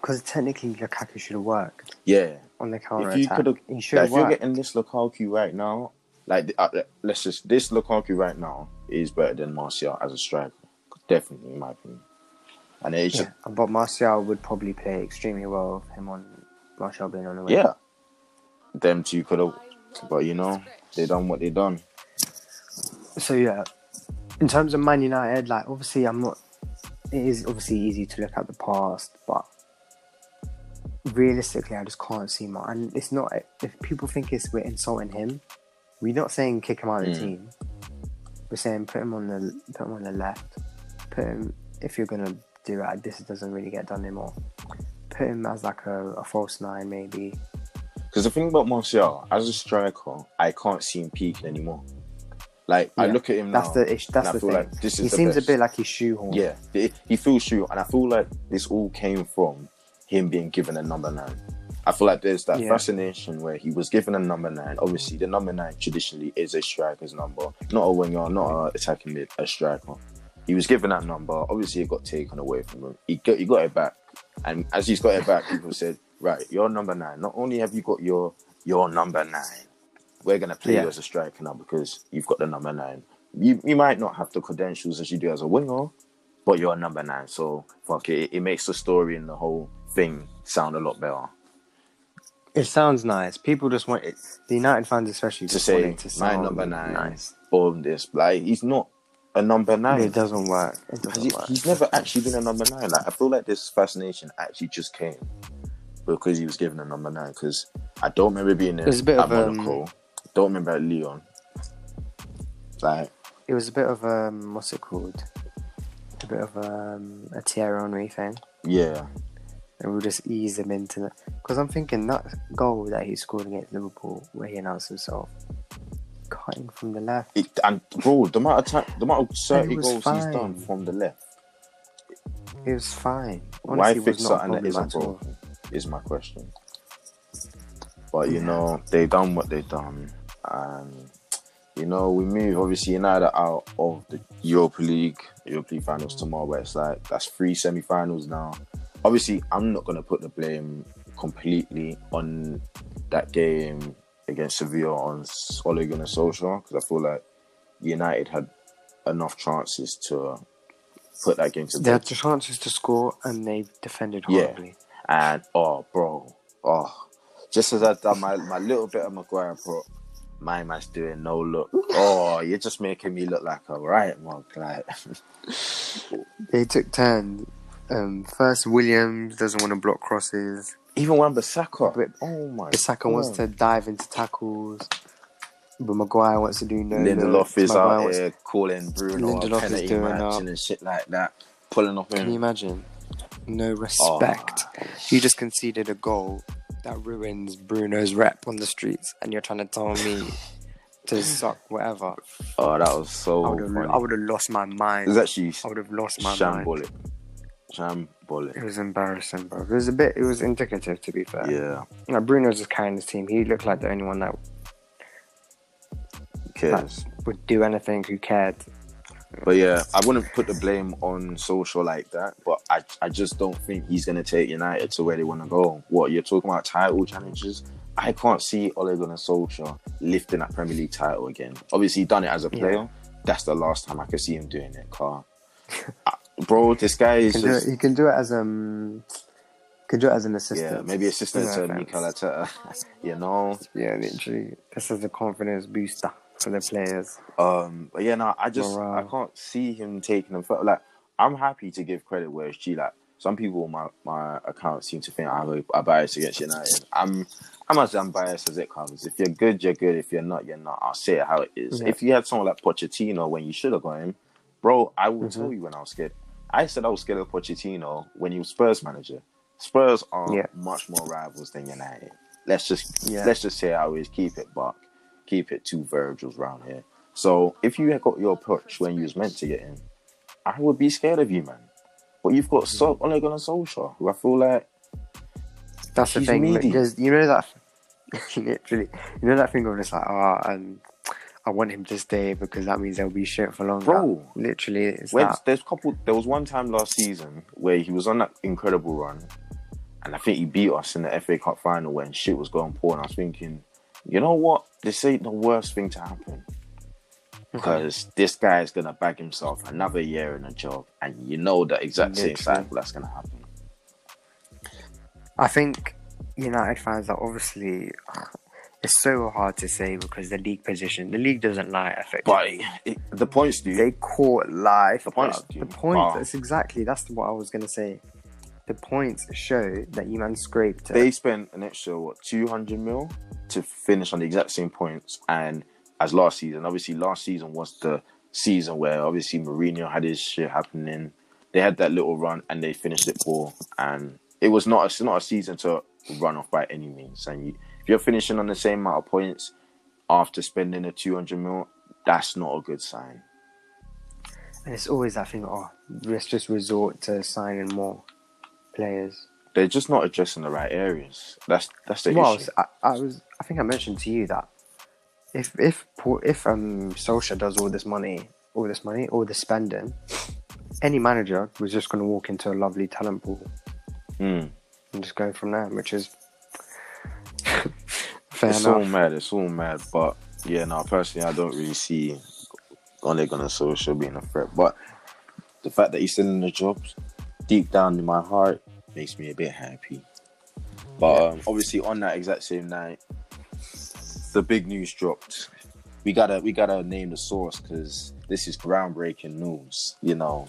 Because technically Lukaku should have worked yeah on the counter if you attack. could have, He should like, if you're getting this Lukaku right now, like uh, let's just this Lukaku right now is better than Martial as a striker, definitely in my opinion. And it's Yeah. But Martial would probably play extremely well with him on Martial being on the wing. yeah, them two could have, but you know they done what they done. So yeah, in terms of Man United, like obviously I'm not. It is obviously easy to look at the past, but realistically, I just can't see much. And it's not. If people think it's we're insulting him, we're not saying kick him out of the Mm. team. we're saying put him on the put him on the left. Put him if you're gonna do that. This doesn't really get done anymore. Put him as like a, a false nine maybe. Because the thing about Martial, as a striker, I can't see him peaking anymore. Like I look at him That's now, the ish. That's the thing. like this is he seems best. a bit like he's shoehorned. Yeah, he- he feels true, and I feel like this all came from him being given a number nine. I feel like there's that Yeah. fascination where he was given a number nine. Obviously, the number nine traditionally is a striker's number, not a winger, not a attacking mid, a striker. He was given that number. Obviously, it got taken away from him. He got, he got it back, and as he's got it back, people said, "Right, you're number nine. Not only have you got your your number nine, we're gonna play Yeah. you as a striker now because you've got the number nine. You you might not have the credentials as you do as a winger, but you're a number nine. So fuck it, it makes the story and the whole thing sound a lot better. It sounds nice. People just want it. The United fans, especially, To just say to my number nine, Nice. boom, this like he's not a number nine. It doesn't work. It doesn't he- work. he's never actually been a number nine. Like I feel like this fascination actually just came because he was given a number nine. Because I don't remember being there There's a bit at of, um, Monaco. don't remember at Lyon. Like It was a bit of um, what's it called? A bit of um, a Thierry Henry thing, yeah, and we'll just ease him into the. Because I'm thinking that goal that he scored against Liverpool, where he announced himself, cutting from the left. it, and bro, the amount of time, the amount of certain was goals he's fine. done from the left. It was fine. Why Honestly, it fix not something that isn't all. Is my question. But you Yeah. know, they done what they done, and you know, we move obviously United out of the Europa League, Europa League finals tomorrow. Where it's like that's three semi-finals now. Obviously, I'm not gonna put the blame completely on that game against Sevilla on Ole Gunnar Solskjaer because I feel like United had enough chances to put that game to They bed. had the chances to score, and they defended Yeah. And oh, bro, oh, just as I've done my, my little bit of Maguire pro, my man's doing no look. Oh, you're just making me look like a right mug. Like, They took turns. Um, first, Williams doesn't want to block crosses. even when Bissaka, But oh my, Bissaka wants to dive into tackles, but Maguire wants to do no. Lindelof is Maguire out here calling Bruno Lindelof a is penalty doing match and shit like that, pulling off Can you imagine? No respect. Oh. You just conceded a goal that ruins Bruno's rep on the streets, and you're trying to tell me to suck whatever. Oh, that was so I would have. I would have lost my mind. It was actually I would have lost my mind. shambolic, shambolic. It was embarrassing, bro. It was a bit. It was indicative, to be fair. Yeah, Like Bruno's just carrying his team. He looked like the only one that cares. would do anything. Who cared? But yeah, I wouldn't put the blame on Solskjaer like that. But I, I just don't think he's gonna take United to where they want to go. What you're talking about title challenges? I can't see Ole Gunnar Solskjaer lifting that Premier League title again. Obviously, he done it as a Yeah. player. That's the last time I could see him doing it. Car, Uh, bro, this guy He is can, do just it, he can do it as um. Can do it as an assistant. yeah, maybe assistant No to offense. Mikel Arteta. you know, Yeah, literally. This is a confidence booster for the players. Um, but yeah, no, I just Morale. I can't see him taking them. Like, I'm happy to give credit where it's due. Like, some people on my my account seem to think I have a, a bias against United. I'm I'm as unbiased as it comes. If you're good, you're good. If you're not, you're not. I'll say it how it is. Yeah. If you had someone like Pochettino when you should have got him, bro, I will Mhm. tell you when I was scared. I said I was scared of Pochettino when he was Spurs manager. Spurs are Yeah. much more rivals than United. Let's just Yeah. let's just say I always Keep it buck. Keep it two Virgils round here. So if you had got your approach when you was meant to get in, I would be scared of you, man. But you've got so Ole Gunnar Solskjaer, who I feel like That's the thing. Because you know that literally, you know that thing of it's like, oh, um, I want him to stay because that means there'll be shit for longer. Bro. literally, it's when that. there's couple there was one time last season where he was on that incredible run and I think he beat us in the FA Cup final when shit was going poor and I was thinking, you know what? This ain't the worst thing to happen. Because this guy is gonna bag himself another year in a job and you know the exact same Literally. cycle that's gonna happen. I think United fans are obviously. It's so hard to say because the league position, the league doesn't lie effectively. But it, the points do they caught life. The points, dude. The points. Wow. That's exactly. That's what I was gonna say. The points show that you man scraped. they spent an extra what 200 mil to finish on the exact same points and as last season obviously last season was the season where obviously Mourinho had his shit happening. They had that little run and they finished it poor, and it was not it's not a season to run off by any means. And you, if you're finishing on the same amount of points after spending a 200 mil, that's not a good sign. And it's always that thing. Oh, let's just resort to signing more players. They're just not addressing the right areas. That's that's the Well, issue. I, I was. I think I mentioned to you that if if if um Solskjaer does all this money, all this money, all this spending, any manager was just going to walk into a lovely talent pool Mm. and just go from there, which is fair It's all enough. mad. It's all mad. But yeah, no, personally, I don't really see Ole Gunnar Solskjaer being a threat. But the fact that he's still in the job, deep down in my heart, makes me a bit happy. But um, obviously, on that exact same night, the big news dropped. We gotta we gotta name the source because this is groundbreaking news. You know.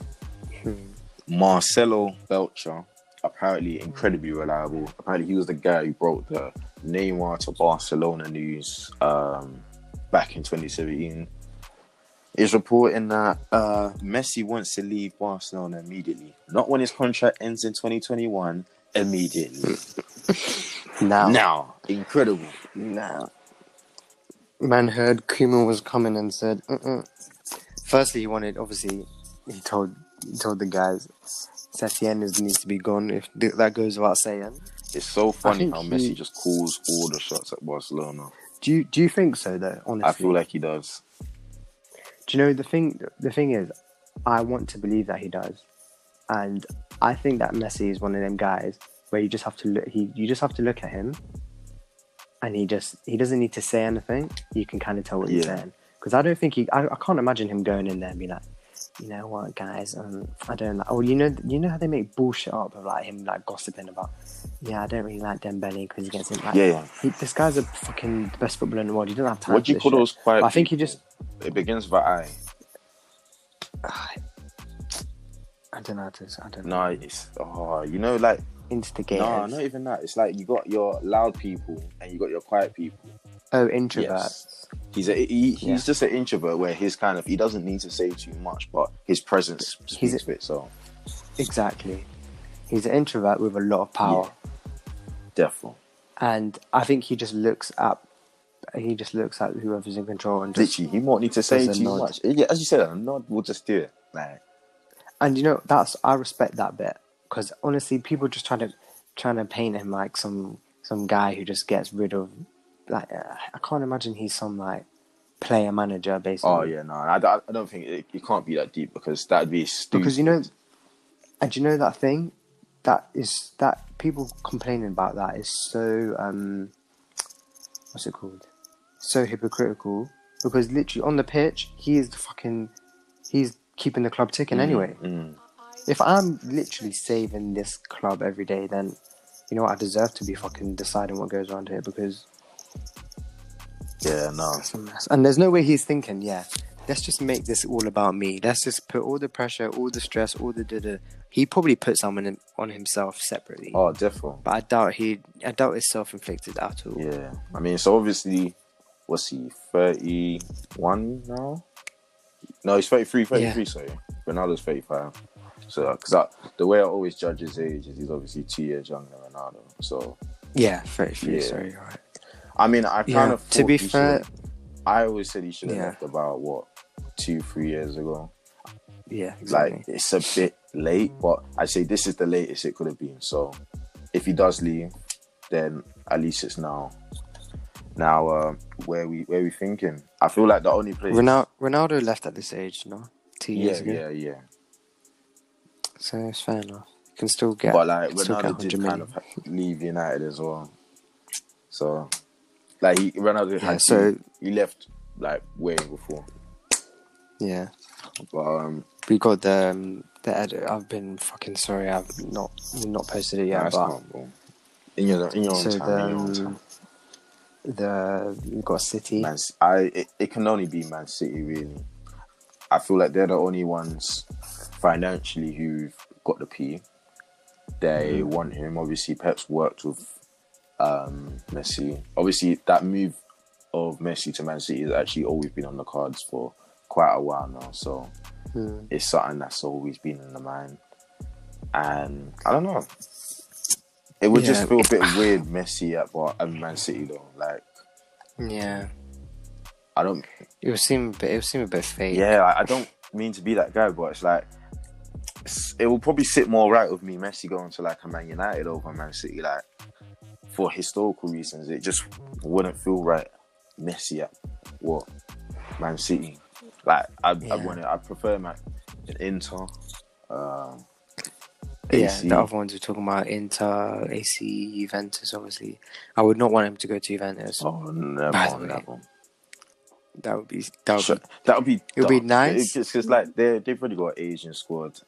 Marcelo Bechler, apparently incredibly reliable. Apparently, he was the guy who brought the Neymar to Barcelona news um, back in 2017. Is reporting that uh, Messi wants to leave Barcelona immediately, not when his contract ends in 2021. Immediately. Now, now, incredible. now, man heard Koeman was coming and said, uh-uh. firstly he wanted, obviously, he told he told the guys, Setien needs to be gone. If that goes without saying. It's so funny how he- Messi just calls all the shots at Barcelona. Do you do you think so though? Honestly, I feel like he does. Do you know the thing? The thing is, I want to believe that he does, and I think that Messi is one of them guys where you just have to look. He you just have to look at him, and he just he doesn't need to say anything. You can kind of tell what he's saying because I don't think he. I, I can't imagine him going in there and be like, you know what, guys, um, I don't like. Oh, you know, you know how they make bullshit up of like him like gossiping about. Yeah, I don't really like Dembele because he gets in. Like, Yeah, yeah. He, this guy's a fucking the best footballer in the world. You don't have time. What do you call shit. those quiet? But I think he just. It begins with I. I don't know how to. I don't No, know. it's oh, you know, like Instigate. no, not even that. It's like you got your loud people and you got your quiet people. Oh, introverts. Yes. He's a he, he's Yeah. just an introvert where his kind of he doesn't need to say too much, but his presence He's speaks a- for it. So Exactly. He's an introvert with a lot of power, definitely, and I think he just looks at he just looks at whoever's in control and just literally, he won't need to say too nod. much. Yeah, as you said, a nod will just do it. Like and you know that's I respect that bit because honestly, people just trying to trying to paint him like some some guy who just gets rid of like uh, I can't imagine he's some like player manager basically. oh yeah, no, I, I don't think it, it can't be that deep because that'd be stupid. because you know, and you know that thing that is that people complaining about that is so um, what's it called? So hypocritical because literally on the pitch he is the fucking he's keeping the club ticking anyway. Mm. If I'm literally saving this club every day, then you know what I deserve to be fucking deciding what goes around here because yeah, no, it's a mess. And there's no way he's thinking, yeah, let's just make this all about me. Let's just put all the pressure, all the stress, all the da da. He probably put someone in, on himself separately. oh, definitely. But I doubt he, I doubt it's self-inflicted at all. Yeah, I mean, so obviously, what's he, 31 now? No, he's 33, 33, Yeah. sorry. Ronaldo's 35. So, because the way I always judge his age is he's obviously two years younger than Ronaldo. So, Yeah, very free. Yeah. Sorry, right. I mean, I kind Yeah, of. to be fair- I always said he should have Yeah. left about, what, two, three years ago. Yeah, exactly. Like, it's a bit late, but I'd say this is the latest it could have been. So, if he does leave, then at least it's now. Now, uh, where we where we thinking? I feel like the only place. Ronaldo, Ronaldo left at this age, no, two yeah, years ago. yeah, yeah. So it's fair enough. You can still get. But like can still get Ronaldo did 100 kind of leave United as well. So, like he Ronaldo Yeah, had so- to, he left like way before. Yeah, But um, we got the um, the edit. I've been fucking sorry. I've not not posted it yet, but. In your in your own time, the in your own um, time. the we got City. Man, I it, it can only be Man City really. I feel like they're the only ones financially who've got the P. They Mm-hmm. want him. Obviously, Pep's worked with um, Messi. Obviously, that move of Messi to Man City has actually always been on the cards for quite a while now, so Hmm. it's something that's always been in the mind. And I don't know. It would just feel a bit weird, Messi at Bar- at Man City though. Like Yeah, I don't, it would seem a bit. It would seem a bit fake. yeah, I I don't mean to be that guy, but it's like it will probably sit more right with me, Messi going to like a Man United over Man City, like for historical reasons. It just wouldn't feel right, Messi at what Man City. Like I, I Yeah. want it. I prefer my Inter. Um, Yeah, the other ones we're talking about Inter, AC, Juventus. Obviously, I would not want him to go to Juventus. Oh, never, By the way, never. That would be that would Sure. be That would be. It would be nice. It's because like they they've already got an Asian squad,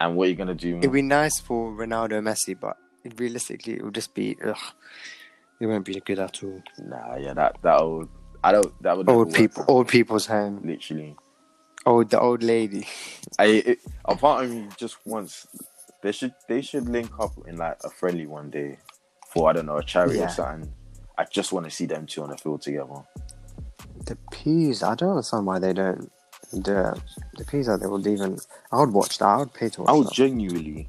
and what are you gonna do? It'd be nice for Ronaldo, Messi, but realistically, it would just be. Ugh, it won't be good at all. Nah, yeah, that that would. I don't. That would. Old work people, old people's home. Literally, Old the old lady. I. It, a part of me just once, They should. They should link up in like a friendly one day, for I don't know a charity Yeah. or something. I just want to see them two on the field together. The peas. I don't understand why they don't do it. The peas they would even. I would watch that. I would pay to watch I would that. genuinely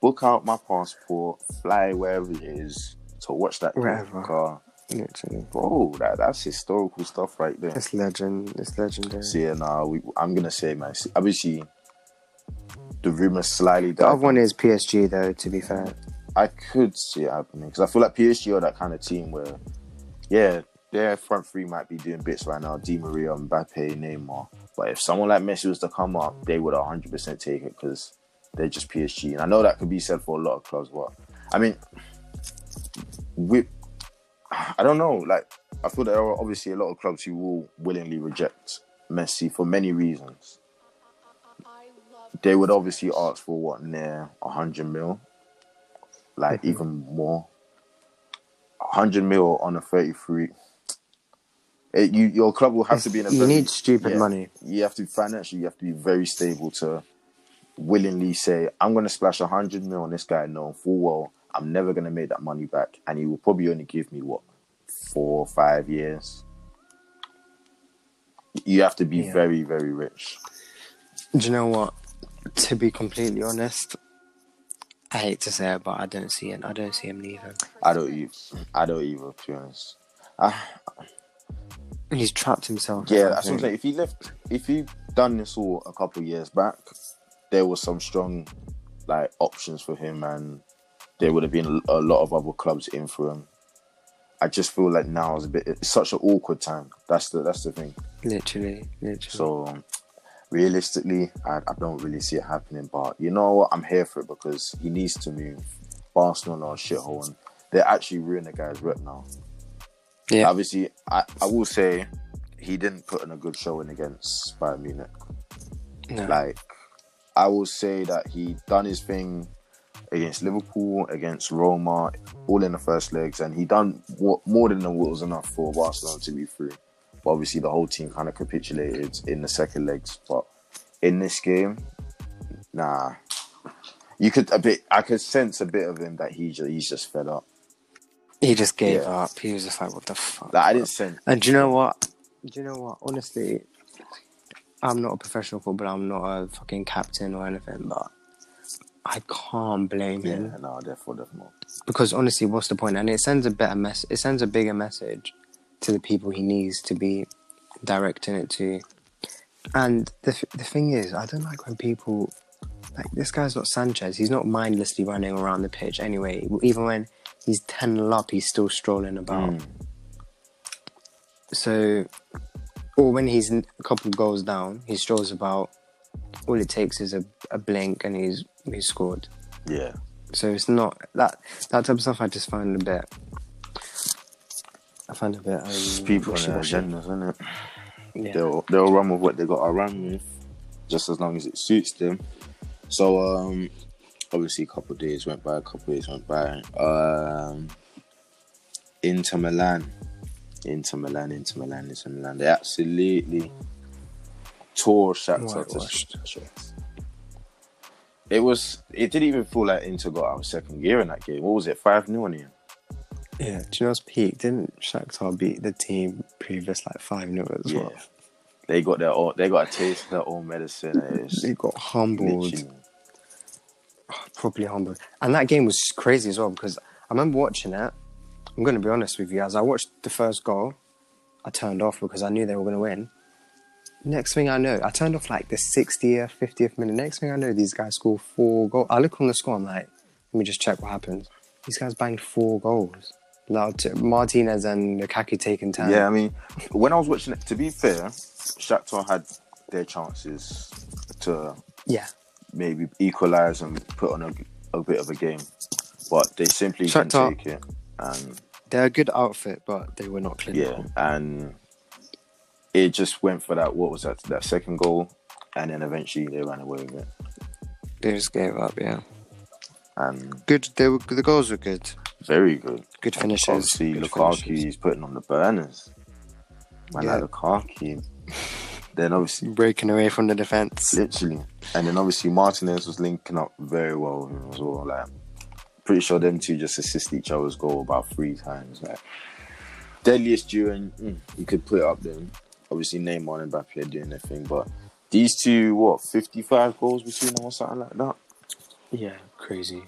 book out my passport, fly wherever it is to watch that. Wherever. Car. Literally, Bro, that that's historical stuff right there. it's legend. It's legendary. So yeah, nah, we, I'm gonna say man. Obviously, the rumors slightly. The other one is PSG, though. To be fair, I could see it happening because I feel like PSG are that kind of team where, yeah, their front three might be doing bits right now. Di Maria, Mbappe, Neymar. But if someone like Messi was to come up, they would 100 percent take it because they're just PSG. And I know that could be said for a lot of clubs, but I mean, with I don't know. Like I feel there are obviously a lot of clubs who will willingly reject Messi for many reasons. They would obviously ask for what near 100 mil, like mm-hmm. even more. 100 mil on a 33. It, you, your club will have to be in a. you very- need stupid yeah, money. You have to financially, you have to be very stable to willingly say, "I'm going to splash 100 mil on this guy, knowing full well I'm never going to make that money back, and he will probably only give me what four or five years." You have to be Yeah. very, very rich. Do you know what? To be completely honest, I hate to say it, but I don't see him. I don't see him leaving. I don't even. I don't even. To be honest. I, He's trapped himself. Yeah, that's what I'm saying. If he left, if he done this all a couple years back, there was some strong like options for him, and there would have been a lot of other clubs in for him. I just feel like now is a bit. It's such an awkward time. That's the that's the thing. Literally, literally. So um, realistically, I, I don't really see it happening. But you know what? I'm here for it because he needs to move. Barcelona are a shithole, and they're actually ruining the guy's rep now. yeah, Obviously, I, I will say he didn't put in a good showing against Bayern Munich. no. Like, I will say that he done his thing against Liverpool, against Roma, all in the first legs, and he done what, more than what was enough for Barcelona to be through. But obviously, the whole team kind of capitulated in the second legs. But in this game, nah, you could a bit. I could sense a bit of him that he just, he's just fed up. he just gave yeah. up. He was just like, "What the fuck?" Like I didn't sense. And do you know what? Do you know what? Honestly, I'm not a professional footballer. I'm not a fucking captain or anything, but I can't blame Yeah, him no, therefore, therefore. because honestly, what's the point? And it sends a better mess. It sends a bigger message to the people he needs to be directing it to. And the th- the thing is, I don't like when people like this guy's not Sanchez. He's not mindlessly running around the pitch anyway. Even when he's ten 0 up, he's still strolling about. Mm. So, or when he's a couple goals down, he strolls about. All it takes is a, a blink and he's he's scored. Yeah. So it's not that that type of stuff. I just find a bit. I find a bit. It's Um, people on their agendas, isn't it? Yeah. They'll they'll run with what they got to run with, just as long as it suits them. So um, obviously a couple days went by, a couple days went by. Um, Inter Milan, Inter Milan, Inter Milan, Inter Milan. They absolutely tore Shakhtar to shreds. It was. It didn't even feel like Inter got out of second gear in that game. What was it? Five 0 in the end. Yeah. Do you know what's peak? Didn't Shakhtar beat the team previous like five 0 as Yeah. well? they got their own, they got a taste of their own medicine. Eh? It's They got humbled, literally, oh, properly humbled. And that game was crazy as well because I remember watching it. I'm going to be honest with you, as I watched the first goal, I turned off because I knew they were going to win. Next thing I know, I turned off like the 60th, 50th minute. Next thing I know, these guys score four goals. I look on the score, I'm like, let me just check what happens. These guys banged four goals. Martinez and Lukaku taking turns. yeah. I mean, when I was watching it, to be fair, Shakhtar had their chances to Yeah. maybe equalize and put on a, a bit of a game, but they simply didn't take it. And They're a good outfit, but they were not clinical. yeah, and it just went for that. What was that? That second goal, and then eventually they ran away with it. They just gave up, yeah. And Good. They were, the goals were good. very good. Good finishes. Obviously, good Lukaku finishes. he's putting on the burners. Man, Yeah. like Lukaku. then obviously, breaking away from the defense. literally, and then obviously Martinez was linking up very well with him as well. Like, pretty sure them two just assist each other's goal about three times. Like, deadliest duo, and mm, you could put up there. Obviously, Neymar and Mbappe are doing their thing, but these two, what, fifty-five goals between them or something like that? Yeah, crazy.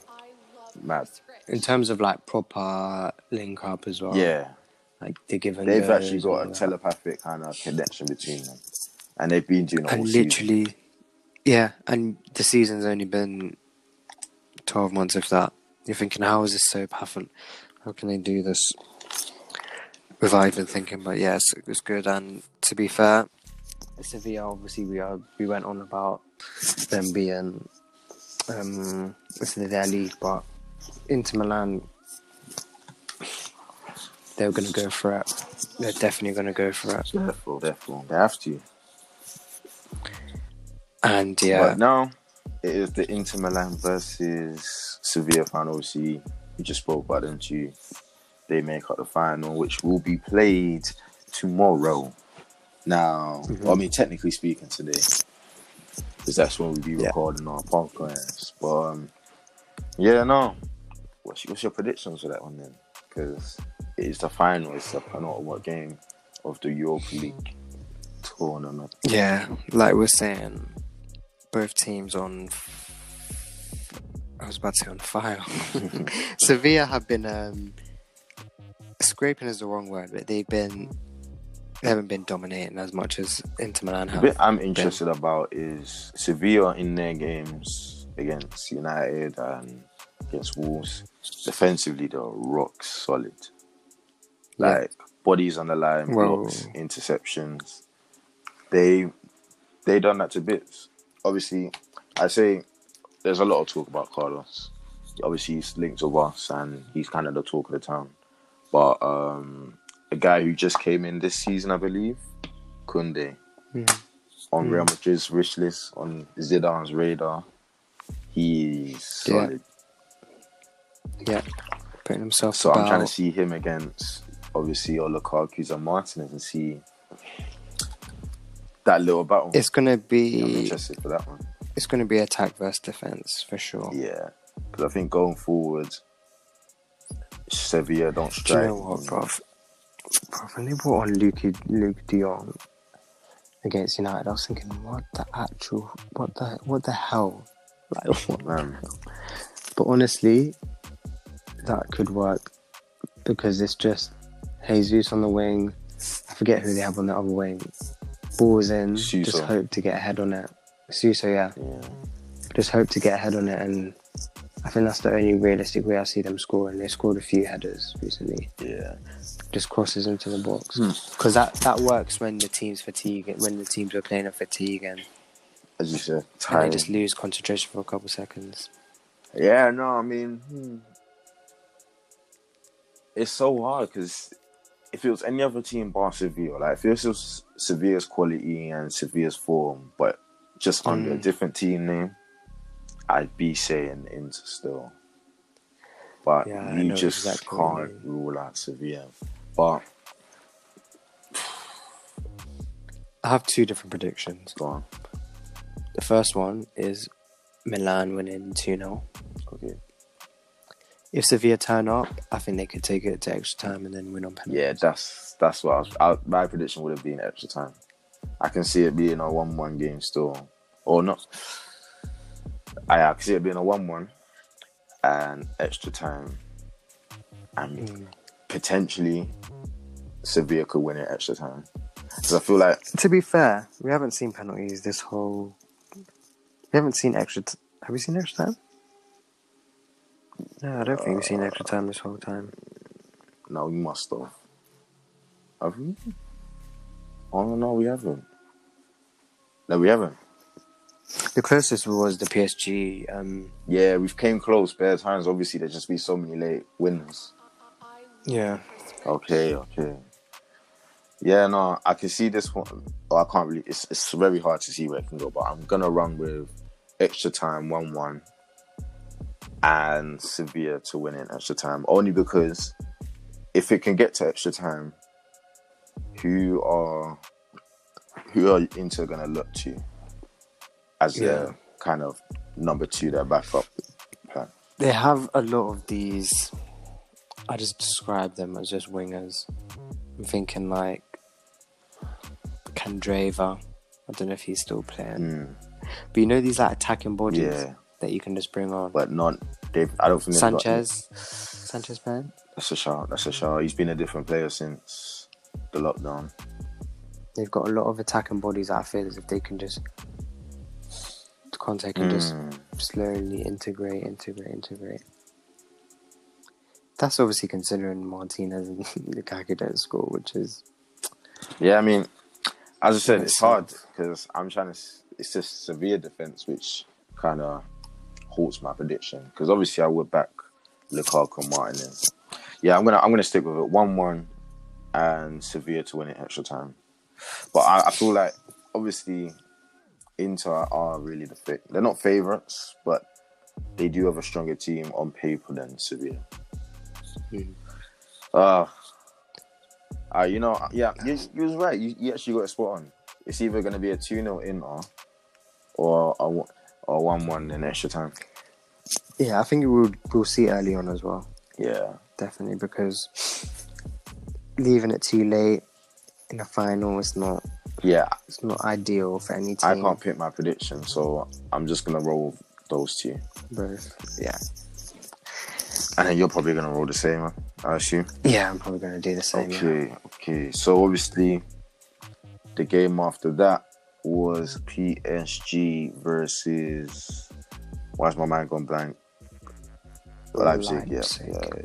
Mad. In terms of like proper link up as well. Yeah, like they give they've actually got a that. telepathic kind of connection between them, and they've been doing it all and season. literally, yeah, and the season's only been twelve months, if that. You're thinking, how is this so haven't? How can they do this without even thinking? But yeah, it's, it's good. And to be fair, Sevilla obviously we are we went on about them being um this is their league, but Inter Milan they were going to go for it. They're definitely going to go for it. Therefore, therefore, they have to. And yeah, But now it is the Inter Milan versus Sevilla final. Obviously, we just spoke about them too. They make up the final, which will be played tomorrow. Now, Mhm. well, I mean, technically speaking, today, because that's when we'll be Yeah. recording our podcast. But um, yeah, no. What's, what's your predictions for that one then? Because it is the final. It's the penultimate game of the Europa League tournament. Yeah, like we're saying, both teams on. I was about to say on fire. Sevilla have been um, scraping is the wrong word, but they've been they haven't been dominating as much as Inter Milan The have. bit I'm interested about is Sevilla in their games against United and against Wolves. Defensively, they're rock solid. Yeah. Like bodies on the line, Well- blocks, interceptions. They they done that to bits. Obviously, I say there's a lot of talk about Carlos. Obviously, he's linked with us and he's kind of the talk of the town. But um, a guy who just came in this season, I believe, Kounde Hmm. on Hmm. Real Madrid's wish list, on Zidane's radar. He's Yeah. solid. Yeah, putting himself So I'm trying to see him against obviously or Lukaku's and Martinez and see that little battle. It's gonna I'm be interested for that one. it's gonna be attack versus defense for sure. Yeah, because I think going forward, Sevilla don't Do you strike. know what, bruv? Bruv, when they brought on Luuk, Luuk De Jong against United, I was thinking, what the actual, what the, what the hell? Like, what? Man, But honestly, that could work because it's just Jesus on the wing. I forget who they have on the other wing. Balls in, Suso. just hope to get ahead on it. Suso, yeah. yeah, Just hope to get ahead on it, and I think that's the only realistic way I see them scoring. They scored a few headers recently. yeah. just crosses into the box Hmm. because that that works when the team's fatigue when the teams are playing a fatigue and, As you said, and they just lose concentration for a couple seconds. Yeah, no, I mean, hmm. it's so hard because if it was any other team bar Sevilla, like if it was Sevilla's quality and Sevilla's form, but just under a Mm. different team name, I'd be saying Inter still. But Yeah, you just exactly can't rule out Sevilla. But I have two different predictions. go on, The first one is Milan winning 2 0. If Sevilla turn up, I think they could take it to extra time and then win on penalties. Yeah, that's that's what I was. I, my prediction would have been extra time. I can see it being a one-one game still, or not. I, I can see it being a one-one and extra time, and Mm. potentially Sevilla could win it extra time. Because I feel like To be fair, we haven't seen penalties this whole. We haven't seen extra. T- have we seen extra time? No, I don't think we've seen extra time this whole time. no, we must have. Have we? Oh no, we haven't. No, we haven't. The closest was the PSG. Um, Yeah, we've came close bare times. Obviously, there's just been so many late winners. yeah, Okay, okay. Yeah, no, I can see this one. Oh, I can't really. It's it's very hard to see where it can go, but I'm gonna run with extra time one one and Sevilla to win in extra time. Only because if it can get to extra time, who are who are Inter gonna look to as Yeah. their kind of number two, their backup plan? they have a lot of these. I just describe them as just wingers. I'm thinking like Candreva. I don't know if he's still playing, Mm, but you know these like attacking bodies yeah, that you can just bring on. but not. They've. I don't think Sanchez, Sanchez playing. That's a shout. That's a shout. He's been a different player since the lockdown. They've got a lot of attacking bodies. that I feel as if they can just Conte can just Mm. slowly integrate, integrate, integrate. That's obviously considering Martinez and Lukaku don't score, which is Yeah, I mean, as I said, it's hard because I'm trying to. It's just severe defense, which kind of halts my prediction. Because obviously, I would back Lukaku and Martinez. Yeah, I'm gonna I'm gonna stick with it. One one, and Sevilla to win it extra time. But I, I feel like obviously Inter are really the fit. They're not favorites, but they do have a stronger team on paper than Sevilla. Hmm. Uh, uh, you know, yeah, you, you was right. You, you actually got a spot on. It's either going to be a 2 0 Inter or or a, or 1 1 in extra time. yeah. I think we'll we'll see early on as well, Yeah. definitely because leaving it too late in the final is not Yeah, it's not ideal for any team. I can't pick my prediction, so I'm just going to roll those two. Both. Yeah. And then you're probably going to roll the same, I assume. Yeah, I'm probably gonna do the same. yeah. Okay, okay. So obviously, the game after that was PSG versus. Why's my mind gone blank? Leipzig. Yeah, Leipzig. yeah, yeah,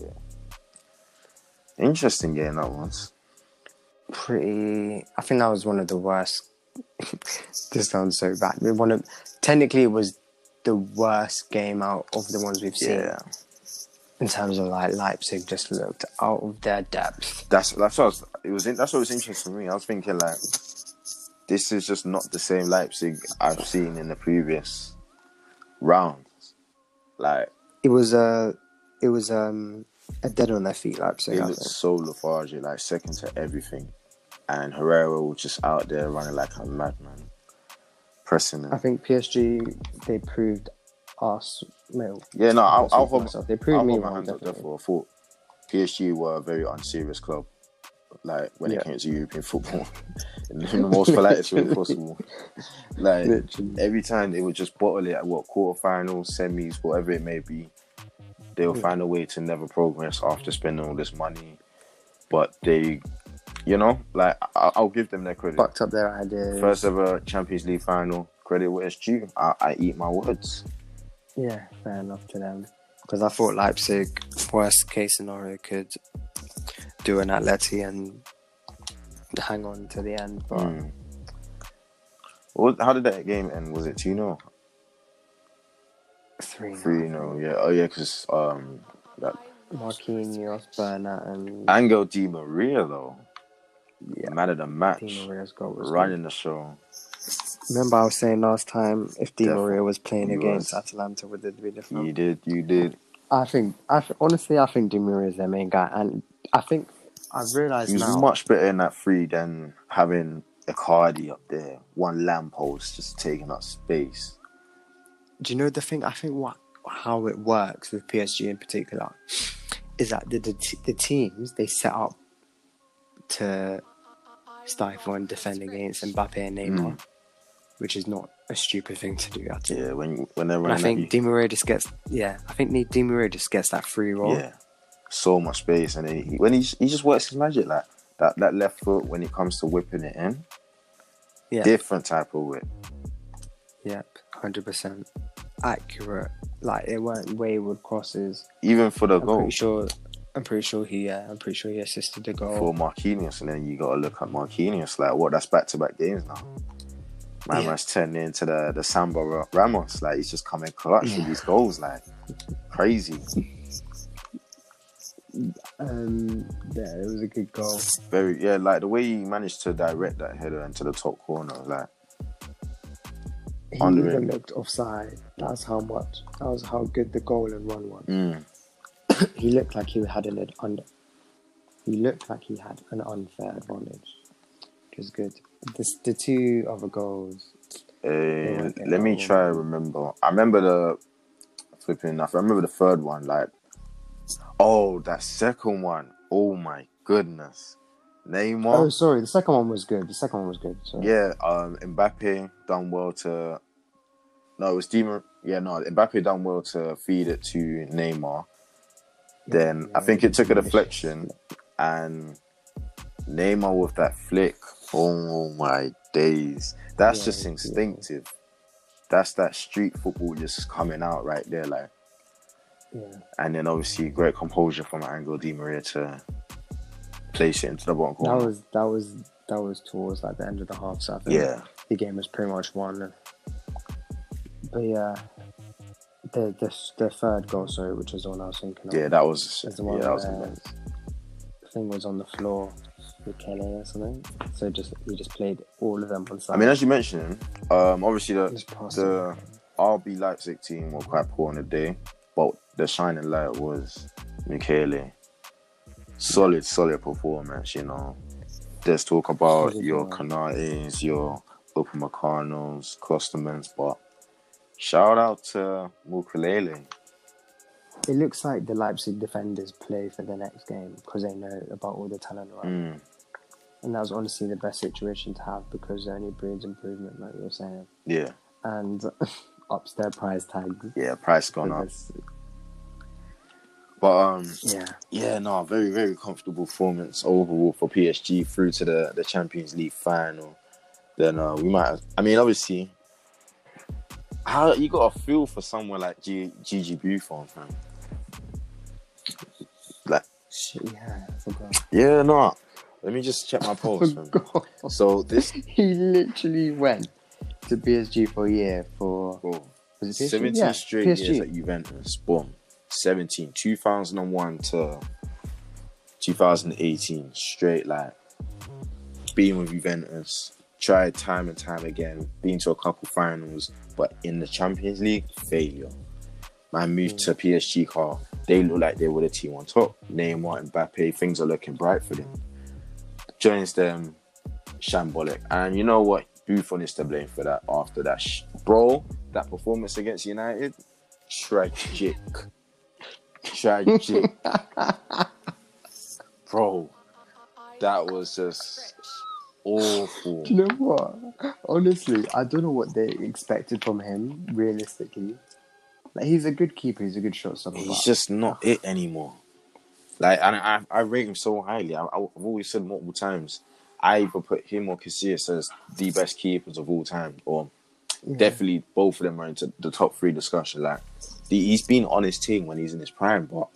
yeah. Interesting game that was. pretty. I think that was one of the worst. this sounds so bad. One of technically it was the worst game out of the ones we've seen Yeah, in terms of like Leipzig just looked out of their depth. that's that's what I was, it was. In, that's what was interesting to me. I was thinking like, this is just not the same Leipzig I've seen in the previous rounds. Like It was a, it was um a dead on their feet Leipzig. They I looked so lethargic, like second to everything. And Herrera was just out there running like a madman, pressing I think PSG they proved us. No, Yeah, no, I'll, I'll I'll speak for hold, myself. They proved I'll me hold my wrong, hands up there for. I thought PSG were a very unserious club, like when Yeah. it came to European football, in the most politest way possible. Like Literally. every time they would just bottle it at what quarterfinals, semis, whatever it may be. They'll Yeah. find a way to never progress after spending all this money, but they, you know, like I- I'll give them their credit. fucked up their ideas. First ever Champions League final. Credit where it's due. I, I eat my words. Yeah, fair enough to them. Because I thought Leipzig, worst case scenario, could do an Atleti and hang on to the end. But Mm. What, how did that game end? Was it 2 0? three, 3 0, yeah. Oh, yeah, because um, that Marquinhos, Bernat, and Angel Di Maria, though. Yeah. Man of the match. Di Maria's goal was Running the show. Remember, I was saying last time if Di Definitely. Maria was playing He against was. Atalanta, would it be different? You did, you did. I think, I th- honestly, I think Di Maria is their main guy, and I think I've realised He was now. much better in that three than having Icardi up there. One lamppost just taking up space. do you know the thing? I think what how it works with PSG in particular is that the the, the teams they set up to stifle and defend against Mbappe and Neymar, mm. which is not a stupid thing to do. Yeah, when when they're And I think you, Di Maria just gets yeah. I think Di Maria just gets that free roll. yeah, so much space, and then he, when he he just works his magic like that. That left foot when it comes to whipping it in, yeah, different type of whip. Yep, hundred percent accurate. Like it weren't wayward crosses. Even for the I'm goal pretty sure. I'm pretty sure he. Yeah, I'm pretty sure he assisted the goal. for Marquinhos, and then you got to look at Marquinhos. Like what? That's back to back games now. Man, Yeah. man's turning into the the Samba Ramos. Like he's just coming clutch with Yeah. these goals. Like crazy. Um, yeah, it was a good goal. Very yeah. Like the way he managed to direct that header into the top corner. Like He even looked offside. That's how much. That was how good the goal and run was. mm, He looked like he had an under. He looked like he had an unfair advantage, which is good. The, the two other goals. Uh, let me try to remember. I remember the flipping. I remember the third one. Like, oh, that second one. Oh my goodness, Neymar. Oh, sorry. The second one was good. The second one was good. Sorry. yeah, um, Mbappe done well to. No, it was Di Mar- Yeah, no, Mbappe done well to feed it to Neymar. Then I think it took a deflection, and Neymar with that flick. Oh my days, that's Yeah, just yeah. instinctive. That's that street football just coming out right there, like. Yeah. And then obviously great composure from Angel Di Maria to place it into the bottom corner. That was that was that was towards like the end of the half. So I think yeah, the game was pretty much won. But yeah, the the the third goal, sorry, which was the one I was thinking of. yeah, that was the yeah, one that was immense. the thing was on the floor with Kelly or something. So just we just played all of them on side. I mean, as you mentioned, um, obviously the the. RB Leipzig team were quite poor on the day, but the shining light was Michele. Solid, solid performance. You know, there's talk about Solid your. Konatés, your Upamecanos, Klostermanns, but shout out to Mukiele. It looks like the Leipzig defenders play for the next game because they know about all the talent around. Mm, And that was honestly the best situation to have because it only breeds improvement, like you were saying. yeah, And ups their prize tags. yeah, price gone up. But um, Yeah. Yeah, no, very, very comfortable performance overall for PSG through to the, the Champions League final. Then uh, we might have, I mean, obviously, how you got a feel for someone like G, Gigi Buffon, fam. Like, yeah, I forgot. yeah, no, let me just check my post. So this, he literally went to PSG for a year for bro, was it PSG? 17 Yeah, straight PSG. years at Juventus, boom, 17, 2001 to 2018, straight like being with Juventus, tried time and time again, been to a couple finals, but in the Champions League, failure. My move to PSG car. They look like they were the team on top. Neymar, and Mbappe, things are looking bright for them. Joins them, shambolic. And you know what? Buffon is to blame for that after that. Bro, that performance against United, tragic. Tragic. Bro, that was just awful. Do you know what? Honestly, I don't know what they expected from him. Realistically, like he's a good keeper. He's a good shot stopper. He's just not it anymore. Like, and I, I rate him so highly. I, I've always said multiple times, I either put him or Casillas as the best keepers of all time, or Yeah. definitely both of them are into the top three discussion. Like, he's been on his team when he's in his prime, but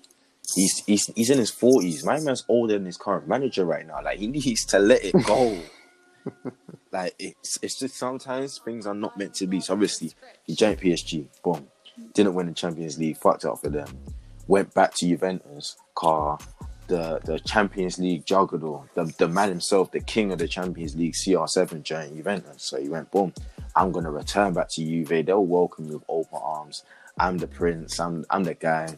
he's he's he's in his forties. My man's older than his current manager right now. Like, he needs to let it go. like, it's it's just sometimes things are not meant to be. So obviously, he joined PSG, boom, didn't win the Champions League, fucked up for them. Went back to Juventus, car, the the Champions League juggernaut, the, the man himself, the king of the Champions League, CR7 joined Juventus. So he went, boom, I'm gonna return back to Juve. They'll welcome me with open arms. I'm the prince. I'm I'm the guy.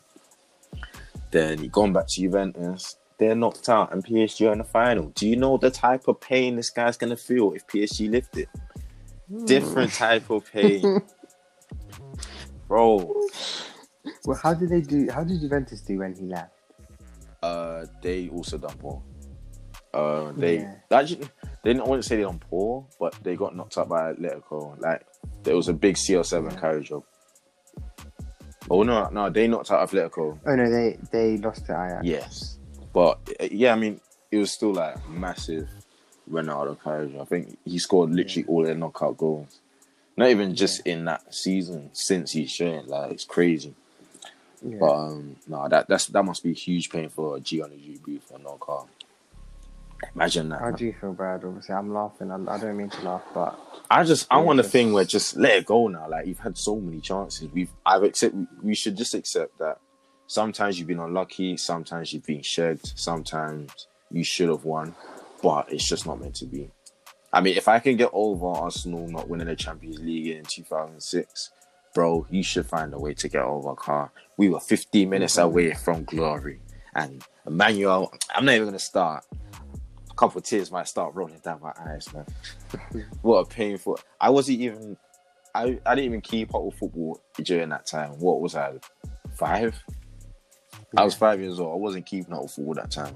Then he gone back to Juventus. They're knocked out, and PSG are in the final. Do you know the type of pain this guy's gonna feel if PSG lift it? Hmm. Different type of pain, bro. Well, how did they do? How did Juventus do when he left? Uh, they also done poor. Uh, they Yeah. actually they didn't want wouldn't say they're on poor, but they got knocked out by Atletico. Like there was a big CR7 Yeah. carry job. Oh no, no, they knocked out Atletico. Oh no, they they lost to Ajax. Yes, but yeah, I mean it was still like massive Ronaldo carry job. I think he scored literally all their knockout goals. Not even just in that season since he's joined. Like it's crazy. Yeah. But um, no, that that's that must be a huge pain for a G on the GB for no car. Imagine that. How do you feel, Brad? Obviously, I'm laughing. I, I don't mean to laugh, but I just I want a just- thing where just let it go now. Like you've had so many chances. We've I've accept we should just accept that sometimes you've been unlucky, sometimes you've been shagged, sometimes you should have won, but it's just not meant to be. I mean, if I can get over Arsenal not winning the Champions League in 2006, bro, you should find a way to get over Car. We were 15 minutes away from glory, and Emmanuel. I'm not even gonna start. A couple of tears might start rolling down my eyes, man. what a painful. I wasn't even. I, I didn't even keep up with football during that time. What was I? Five. I was five years old. I wasn't keeping up with football that time,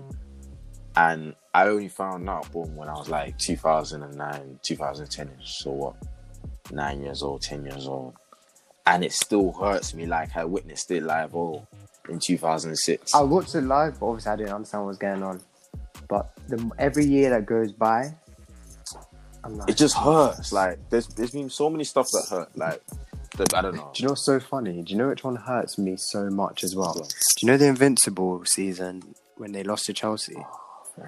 and I only found out boom when I was like 2009, 2010. So what? Nine years old, ten years old, and it still hurts me like I witnessed it live all in 2006. I watched it live. But obviously, I didn't understand what was going on. But the, every year that goes by, I'm like, it just hurts. Like there's there's been so many stuff that hurt. Like that, I don't know. Do you know what's so funny? Do you know which one hurts me so much as well? Do you know the Invincible season when they lost to Chelsea? Oh,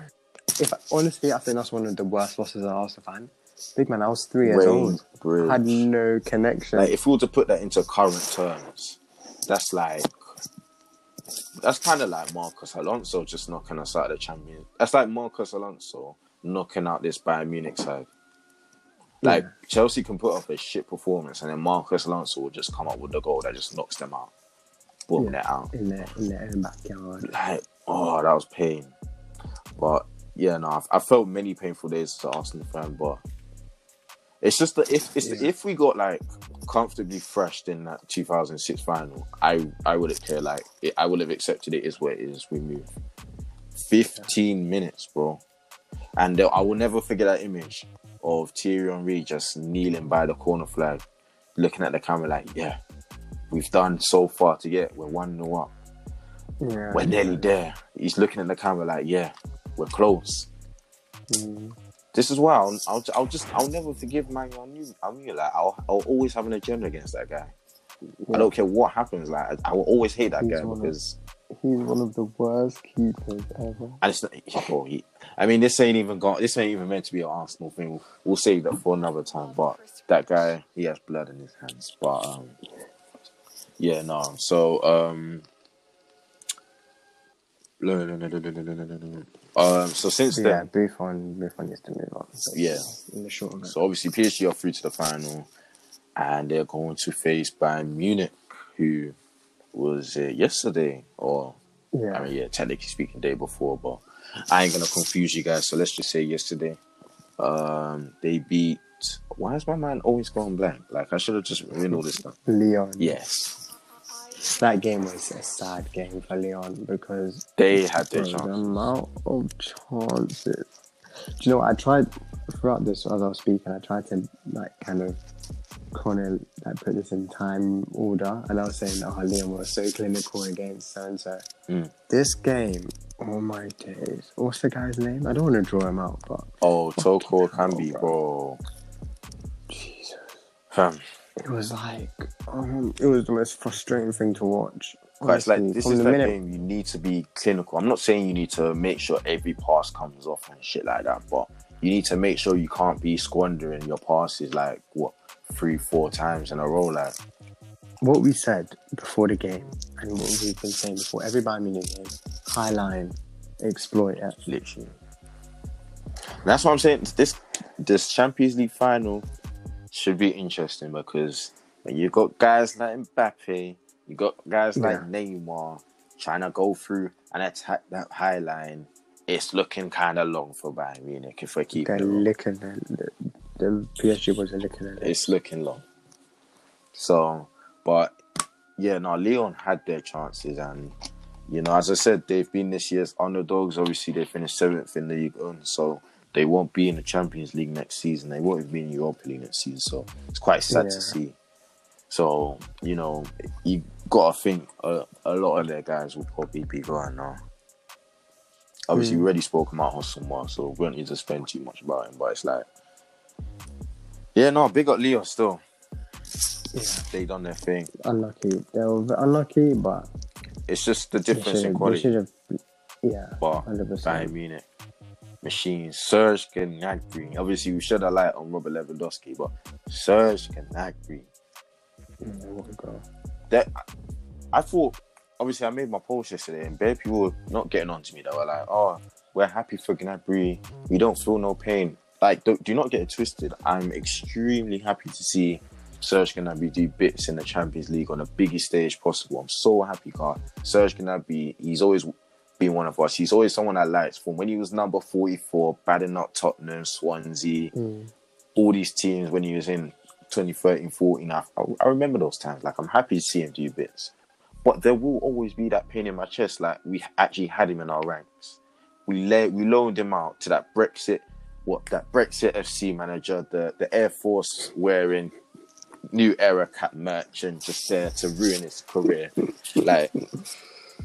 if honestly, I think that's one of the worst losses as an Arsenal fan. Big man, I was three years old. Bridge. Had no connection. Like if we were to put that into current terms, that's like that's kind of like Marcos Alonso just knocking us out of the Champions. That's like Marcos Alonso knocking out this Bayern Munich side. Like Chelsea can put up a shit performance, and then Marcos Alonso will just come up with the goal that just knocks them out. Boom, Yeah. out. in their in their own backyard. Like, oh, that was pain. But yeah, no, I've, I felt many painful days as an Arsenal fan, but it's just that if it's Yeah. if we got like comfortably thrashed in that 2006 final, I I would have cared. Like, it, I would have accepted it is what it is. We move 15 minutes, bro, and I will never forget that image of Thierry Henry just kneeling by the corner flag, looking at the camera like, yeah, we've done so far to get. We're one 0 up Yeah. we're nearly there. He's looking at the camera like, yeah, we're close. Mm. This is why I'll, I'll, I'll just, I'll never forgive man. I knew, I knew, like, I'll, I'll always have an agenda against that guy. I don't care what happens. Like, I, I will always hate that He's guy one of- because, He's one of the worst keepers ever. and it's not, oh, he, I mean, this ain't even gone. This ain't even meant to be an Arsenal thing. We'll, we'll save that for another time. But that guy, he has blood in his hands. But um, yeah, no. So um. Um, so since then, yeah, Buffon, Buffon needs to move on. So yeah, in the short run. So obviously, PSG are through to the final, and they're going to face Bayern Munich, who was yesterday, or yeah. I mean, yeah, technically speaking, day before, but I ain't gonna confuse you guys. So let's just say yesterday, um, they beat. Why is my mind always going blank? Like I should have just written all this stuff. Lyon. Yes, that game was a sad game for Lyon because they had their Bro, the chance. amount of chances. Do you know what? I tried throughout this as I was speaking. I tried to like kind of kind of like put this in time order, and I was saying, "Oh, Lyon was so clinical against so and so." Mm. This game, oh my days! What's the guy's name? I don't want to draw him out, but Oh, Toko Ekambi, hell, bro. Jesus, Fam, it was like um, it was the most frustrating thing to watch. But it's like this is the that minute- game. You need to be clinical. I'm not saying you need to make sure every pass comes off and shit like that, but you need to make sure you can't be squandering your passes like what three, four times in a row. Like what we said before the game and what we've been saying before every Bayern Munich game, high line, exploit it. literally. That's what I'm saying. This this Champions League final should be interesting because when you got guys like Mbappe, you got guys like Neymar trying to go through and attack that high line. It's looking kind of long for Bayern Munich if we keep They're it. licking the, the, PSG boys are licking it. It's looking long. So, but yeah, no, Lyon had their chances, and You know, as I said, they've been this year's underdogs. Obviously, they finished seventh in the league, so they won't be in the Champions League next season. They won't even be in Europa League next season. So it's quite sad Yeah. to see. So you know, you gotta think a, a lot of their guys will probably be going now. Obviously, we hmm. already spoke about Houssem Aouar, so we don't need to spend too much about him. But it's like, yeah, no, big up Leo still. Yeah. They done their thing. Unlucky. They were unlucky, but It's just the difference in quality. Yeah, But hundred Bayern percent. Munich machines. Serge Gnabry. Obviously, we shed a light on Robert Lewandowski, but Serge Gnabry. A. That I thought. Obviously, I made my post yesterday, and bare people were not getting on to me. They were like, "Oh, we're happy for Gnabry. We don't feel no pain." Like, do, do not get it twisted. I'm extremely happy to see Serge Gnabry do bits in the Champions League on the biggest stage possible. I'm so happy, car. Serge Gnabry, he's always been one of us. He's always someone I liked from when he was number 44, batting out Tottenham, Swansea, Mm. all these teams when he was in 2013, 14. I, I remember those times. Like, I'm happy to see him do bits. But there will always be that pain in my chest. Like, we actually had him in our ranks. We let, we loaned him out to that Brexit, what that Brexit FC manager, the, the Air Force wearing new era cap merchant just there to ruin his career. Like,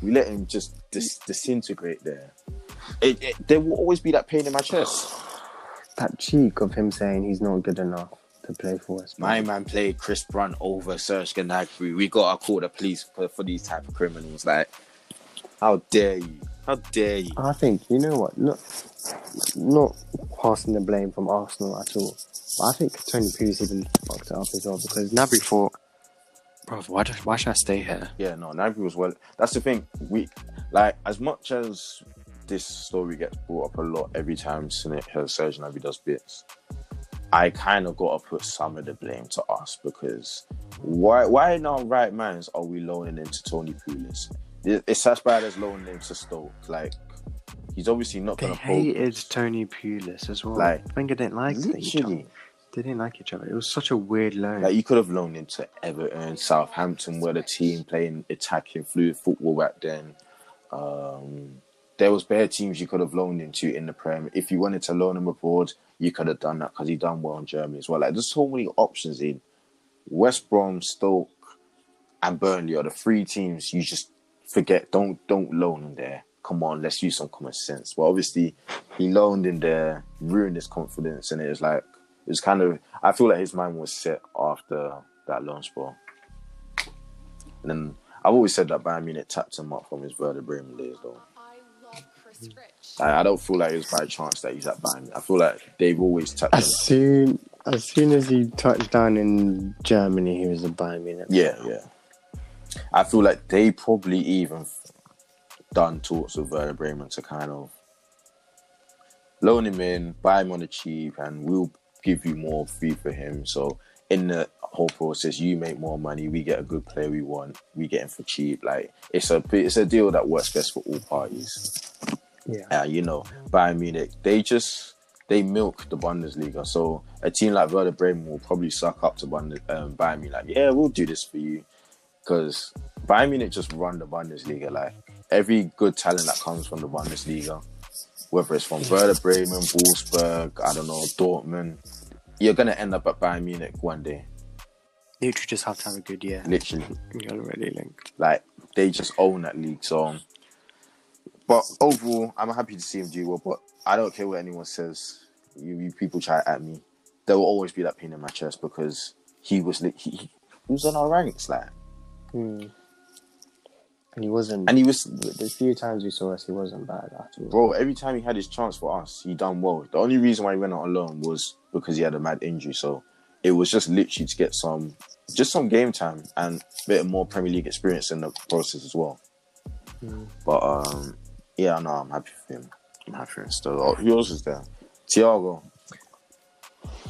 we let him just dis- disintegrate there. It, it, there will always be that pain in my chest. That cheek of him saying he's not good enough to play for us. My man played Chris Brunt over Serge Gnabry. We gotta call the police for, for these type of criminals. Like, how dare you? How dare you? I think you know what. Not not passing the blame from Arsenal at all. But I think Tony Pulis even fucked it up as well because Gnabry thought, bro, why, do, why should I stay here? Yeah, no, Gnabry was well. That's the thing. We like as much as this story gets brought up a lot every time Senate uh, Serge Gnabry does bits. I kind of got to put some of the blame to us because why? Why in our right minds are we loaning into Tony Pulis? It's as bad as loaning him to Stoke. Like he's obviously not They going to hated Tony Pulis as well. Like, Wenger didn't like other. They didn't like each other. It was such a weird loan. like you could have loaned him to Everton, Southampton, where the team playing attacking fluid football back then. Um, there was better teams you could have loaned him to in the Prem. If you wanted to loan him abroad, you could have done that because he done well in Germany as well. Like there's so many options in West Brom, Stoke, and Burnley are the three teams you just forget. Don't don't loan him there. Come on, let's use some common sense. But obviously, he loaned in there, ruined his confidence, and it was like it was kind of. I feel like his mind was set after that loan spell. And then I've always said that Bayern Munich tapped him up from his Werder Bremen days, though. I love Chris Rich. I, don't feel like it was by chance that he's at Bayern. I feel like they've always tapped him. as soon as soon as he touched down in Germany, he was a Bayern Munich. Yeah, yeah. I feel like they probably even done talks with Werder Bremen to kind of loan him in, buy him on the cheap, and we'll give you more fee for him. So in the whole process, you make more money, we get a good player we want, we get him for cheap. Like it's a it's a deal that works best for all parties. Yeah. Uh, you know, Bayern Munich, they just they milk the Bundesliga. So a team like Werder Bremen will probably suck up to Bundes, um, Bayern Munich. Like, yeah, we'll do this for you, because Bayern Munich just run the Bundesliga. Like every good talent that comes from the Bundesliga, whether it's from Werder Bremen, Wolfsburg, I don't know, Dortmund, you're gonna end up at Bayern Munich one day. You just have to have a good year. Literally, You're already linked. like they just own that league. So, but overall, I'm happy to see him do well. But I don't care what anyone says. You, you people try at me, there will always be that pain in my chest because he was he, he was on our ranks, like, Hmm. And he wasn't. and he was the few times we saw us, he wasn't bad at all. bro. Every time he had his chance for us, he done well. The only reason why he went out alone was because he had a mad injury. So it was just literally to get some, just some game time and a bit more Premier League experience in the process as well. Mm. But um, yeah, no, I'm happy for him. I'm happy for him still. Oh, who else is there? Thiago,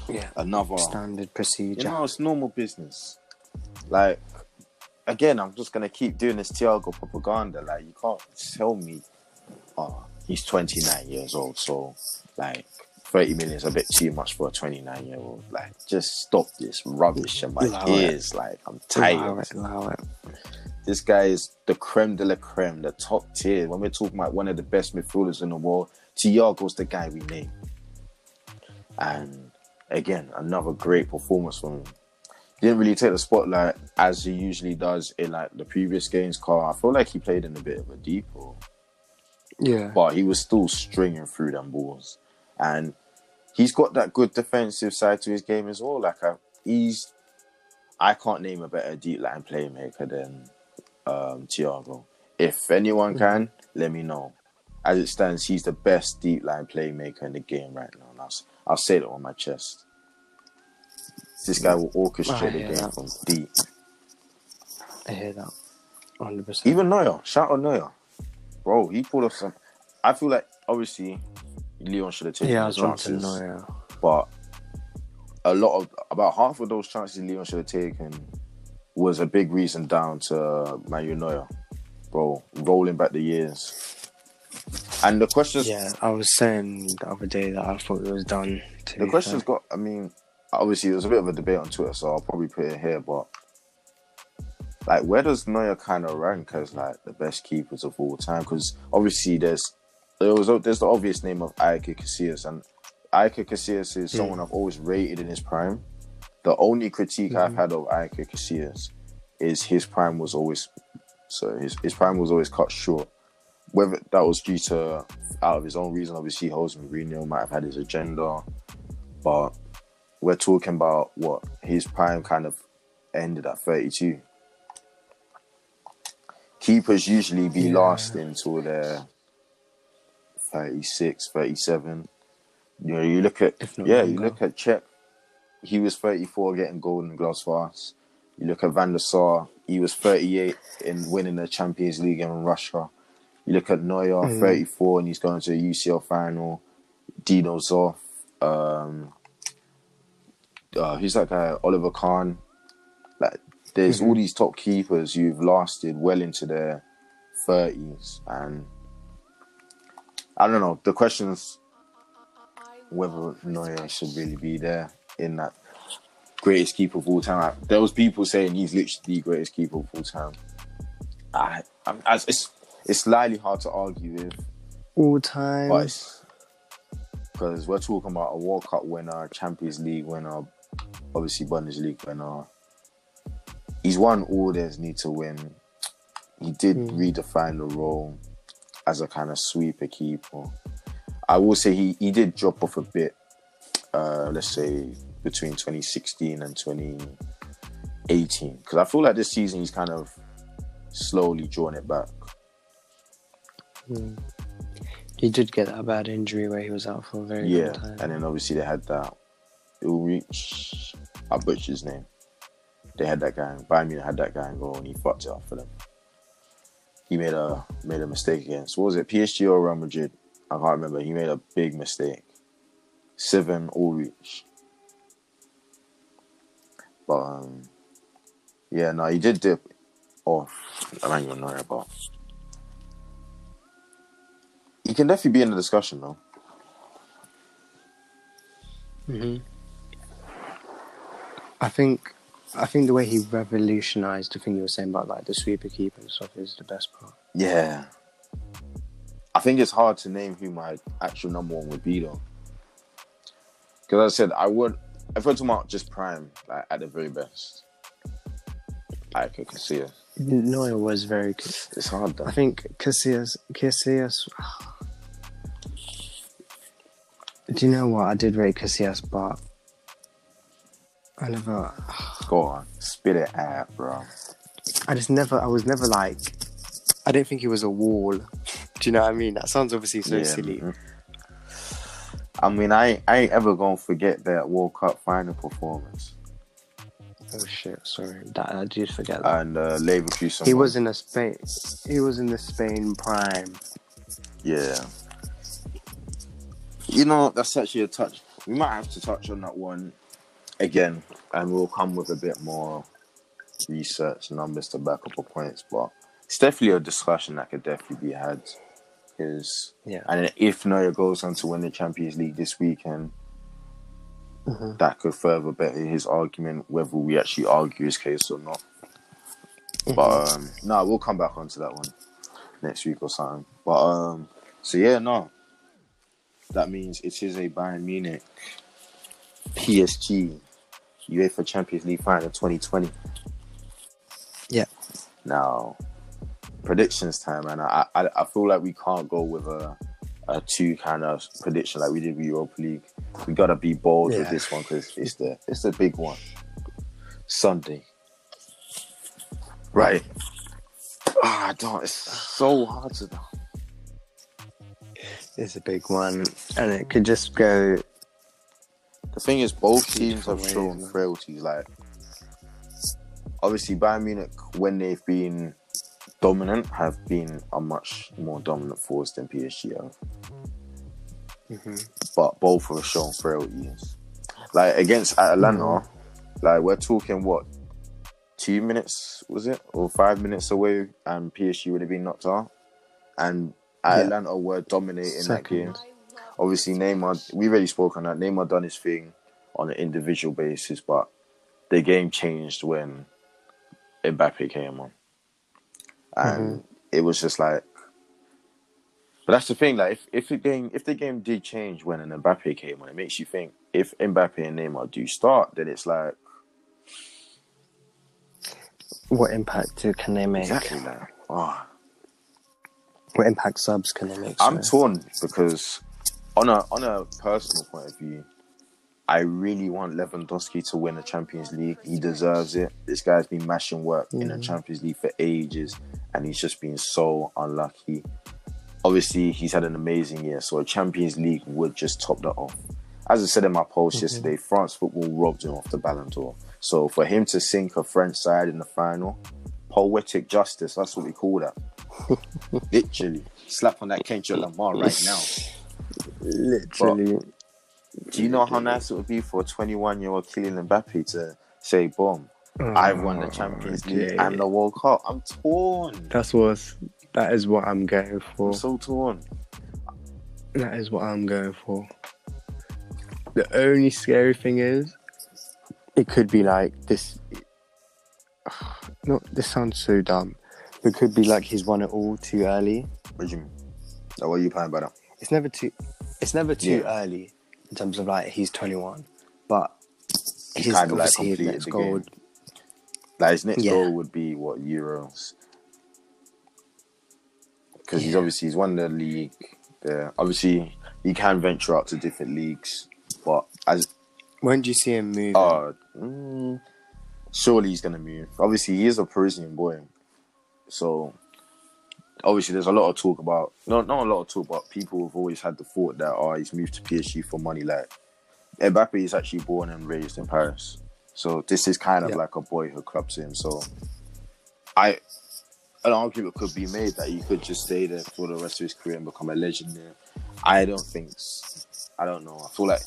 Yeah. another. Standard procedure. You procedure. know, it's normal business. Like, again, I'm just gonna keep doing this Thiago propaganda. Like, you can't tell me, oh, he's 29 years old, so like 30 million is a bit too much for a 29 year old. Like, just stop this rubbish in my Allow it. ears. Like, I'm tired. Allow it, allow it. This guy is the creme de la creme, the top tier. When we're talking about one of the best midfielders in the world, Thiago's the guy we name. And again, another great performance from him. Didn't really take the spotlight as he usually does in like the previous games. Car, I feel like he played in a bit of a deep role Yeah. but he was still stringing through them balls. And he's got that good defensive side to his game as well. Like I, he's, I can't name a better deep line playmaker than um, Thiago. If anyone can, let me know. As it stands, he's the best deep line playmaker in the game right now. And I'll, I'll say that on my chest. This guy will orchestrate the game from deep. I hear that. 100%. Even Neuer, shout out Neuer, bro. He pulled off some. I feel like obviously Lyon should have taken yeah, I the was about to chances, know, but a lot of about half of those chances Lyon should have taken was a big reason down to Manuel Neuer, bro. Rolling back the years, and the questions. Yeah, I was saying the other day that I thought it was done. To The question's fair. got. I mean, obviously there's a bit of a debate on Twitter, so I'll probably put it here. But like, where does Neuer kind of rank as like the best keepers of all time? Because obviously there's there was there's the obvious name of Iker Casillas, and Iker Casillas is hmm. someone I've always rated in his prime. The only critique I've hmm. had of Iker Casillas is his prime was always so his his prime was always cut short. Whether that was due to out of his own reason, obviously Jose Mourinho might have had his agenda, but we're talking about what his prime kind of ended at 32. Keepers usually be Yeah. last until they're 36, 37. You know, you look at yeah, you look at Cech. He was 34 getting golden gloves for us. You look at Van der Sar, he was 38 in winning the Champions League in Russia. You look at Neuer, Mhm. 34, and he's going to a UCL final. Dino Zoff, um, uh, who's that guy? Oliver Kahn. Like, there's all these top keepers who've lasted well into their 30s, and I don't know. The question's whether Neuer should really be there in that greatest keeper of all time. There was people saying he's literally the greatest keeper of all time. I, I'm, it's it's slightly hard to argue with, all time. because we're talking about a World Cup winner, Champions League winner, obviously Bundesliga winner. He's won all there's need to win. He did Hmm. redefine the role as a kind of sweeper keeper. I will say he, he did drop off a bit, uh, let's say between 2016 and 2018. Because I feel like this season he's kind of slowly drawing it back. Mm. He did get that bad injury where he was out for a very Yeah, long time. and then obviously they had that Ulrich, I butchered his name. They had that guy. Bayern Munich had that guy go, and he fucked it up for them. He made a made a mistake against what was it, PSG or Real Madrid? I can't remember. He made a big mistake. Sven Ulrich. But um, yeah, no, he did dip off. I don't even know about. He can definitely be in the discussion though. hmm I think, I think the way he revolutionized the thing you were saying about like the sweeper keeper and stuff is the best part. Yeah. I think it's hard to name who my actual number one would be though. Because I said I would if we're talking about just prime, like at the very best. I could see it. Neuer was very good. It's hard though. I think Casillas, Casillas. Ah. Do you know what? I did rate Casillas, but I never. Go on. Spit it out, bro. I just never. I was never like. I didn't think it was a wall. Do you know what I mean? That sounds obviously so Yeah, silly. mhm. I mean I ain't, I ain't ever gonna forget that World Cup final performance. Oh shit! Sorry, that I did forget that. And uh Leverkusen. he was in a Spain. He was in the Spain prime. Yeah. You know, that's actually a touch. We might have to touch on that one again, and we'll come with a bit more research numbers to back up our points. But it's definitely a discussion that could definitely be had. Because Yeah. and if Neuer goes on to win the Champions League this weekend, Mhm. that could further better his argument, whether we actually argue his case or not. But um, no, we'll come back onto that one next week or something. But um, so yeah, no, that means it is a Bayern Munich PSG UEFA Champions League final 2020. Yeah. Now, predictions time, and I, I I feel like we can't go with a a two kind of prediction like we did with Europa League. We gotta be bold with this one because it's the it's the big one. Sunday. Right. Ah, I don't. It's so hard to. Know. It's a big one, and it could just go. The thing is, both teams have shown frailties. Like, obviously, Bayern Munich, when they've been dominant, have been a much more dominant force than PSG have. Mhm. But both have shown frailties. Like against Atalanta, like we're talking what two minutes was it or five minutes away, and PSG would have been knocked out. And Yeah. Were dominating that game Second. Obviously Neymar, we already spoke on that. Neymar done his thing on an individual basis, but the game changed when Mbappe came on, and mm-hmm. it was just like. But that's the thing. Like, if, if the game if the game did change when an Mbappe came on, it makes you think. If Mbappe and Neymar do start, then it's like What impact do- can they make? exactly like, oh, What impact subs can they make? I'm sorry? torn because on a on a personal point of view, I really want Lewandowski to win the Champions League. He deserves it. This guy's been mashing work in the Champions League for ages, and he's just been so unlucky. Obviously, he's had an amazing year, so a Champions League would just top that off. As I said in my post mm-hmm. yesterday, France football robbed him off the Ballon d'Or. So for him to sink a French side in the final, poetic justice, that's what we call that. Literally. Slap on that Kendrick Lamar right now. Literally. Do you know how nice it would be for a 21 year old Kylian Mbappe to say, boom, I've won the oh, Champions League and the World Cup? I'm torn. That's what. That is what I'm going for. I'm so torn. That is what I'm going for. The only scary thing is, it could be like this. No, this sounds so dumb. It could be like he's won it all too early. What do you mean? So what are you playing better? It's never too. It's never too Yeah. early in terms of like he's 21, but He's he's, kinda, like, completed next the goal. would- Like his next Yeah. goal would be what Euros? Because he's obviously he's won the league. There, obviously he can venture out to different leagues, but as When do you see him move? uh, mm, surely he's gonna move. Obviously he is a Parisian boy, so obviously there's a lot of talk about not not a lot of talk, but people have always had the thought that oh he's moved to PSG for money. Like Mbappe is actually born and raised in Paris, so this is kind of Yeah. like a boyhood club to him. So I. An argument could be made that he could just stay there for the rest of his career and become a legend there. I don't think. I don't know. I feel like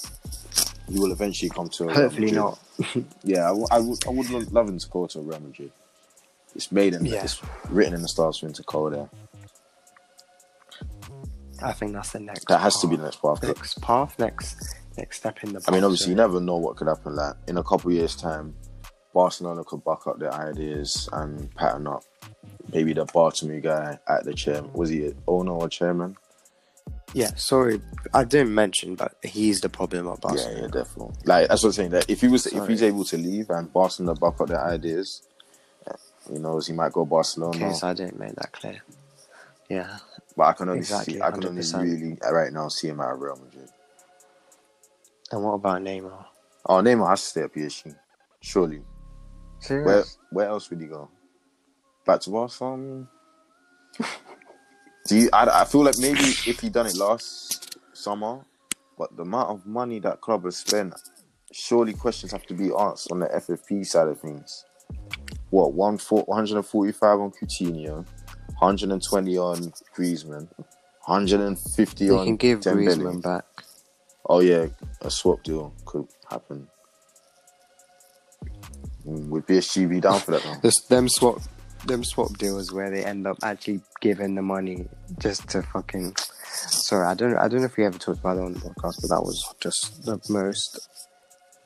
he will eventually come to. A Real Hopefully not. Yeah, I, w- I would. I would love him to go to Real Madrid. It's made in. Yeah. It's written in the stars for him to go there. I think that's the next. That has to be the next path. next path. Next next step in the. I mean, obviously, you never know what could happen. Like in a couple years' time, Barcelona could back up their ideas and pattern up. Maybe the Bartomeu guy at the chair was he an owner or chairman? Yeah, sorry, I didn't mention, but he's the problem at Barcelona. yeah, yeah, definitely. Like that's what I'm saying. That if he was, if he's able to leave and Barcelona back up their ideas, uh, knows? he might go Barcelona. Case I didn't make that clear. Yeah, But I can only Exactly, see, I can only 100%. really uh, right now see him at Real Madrid. and what about Neymar? Oh, Neymar has to stay at PSG. Surely. Where where else would he go? Back to Barcelona? Do you? I, I feel like maybe if he done it last summer, but the amount of money that club has spent, surely questions have to be asked on the FFP side of things. What one 145 on Coutinho, 120 on Griezmann, 150 You on You can give Dembele. Griezmann back. Oh yeah, a swap deal could happen. Would PSG be down for that? Though? This them swap, them swap deals where they end up actually giving the money just to fucking. Sorry, I don't. I don't know if we ever talked about it on the podcast, but that was just the most,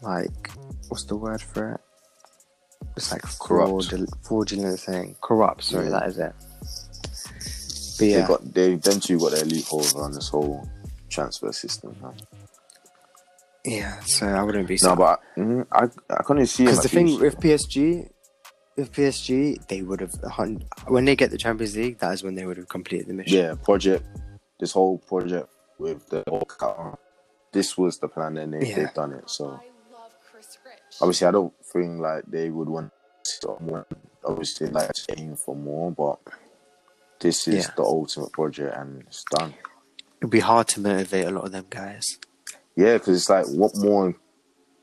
like, what's the word for it? It's like Corrupt. fraud, fraudulent thing. Corrupt, sorry, Yeah. that is it. But yeah, They got they them two got their loopholes on this whole transfer system. Man. yeah. So I wouldn't be No, so. but I, mm, I I couldn't see him Because the thing PSG. with PSG, with PSG, they would have when they get the Champions League, that is when they would have completed the mission. yeah, project this whole project with the whole car. This was the plan, and they, Yeah. they've done it. So I love Chris Rich. obviously, I don't think like they would want someone obviously like to aim for more, but this is Yeah. the ultimate project, and it's done. It'd be hard to motivate a lot of them guys. Yeah, because it's like, what more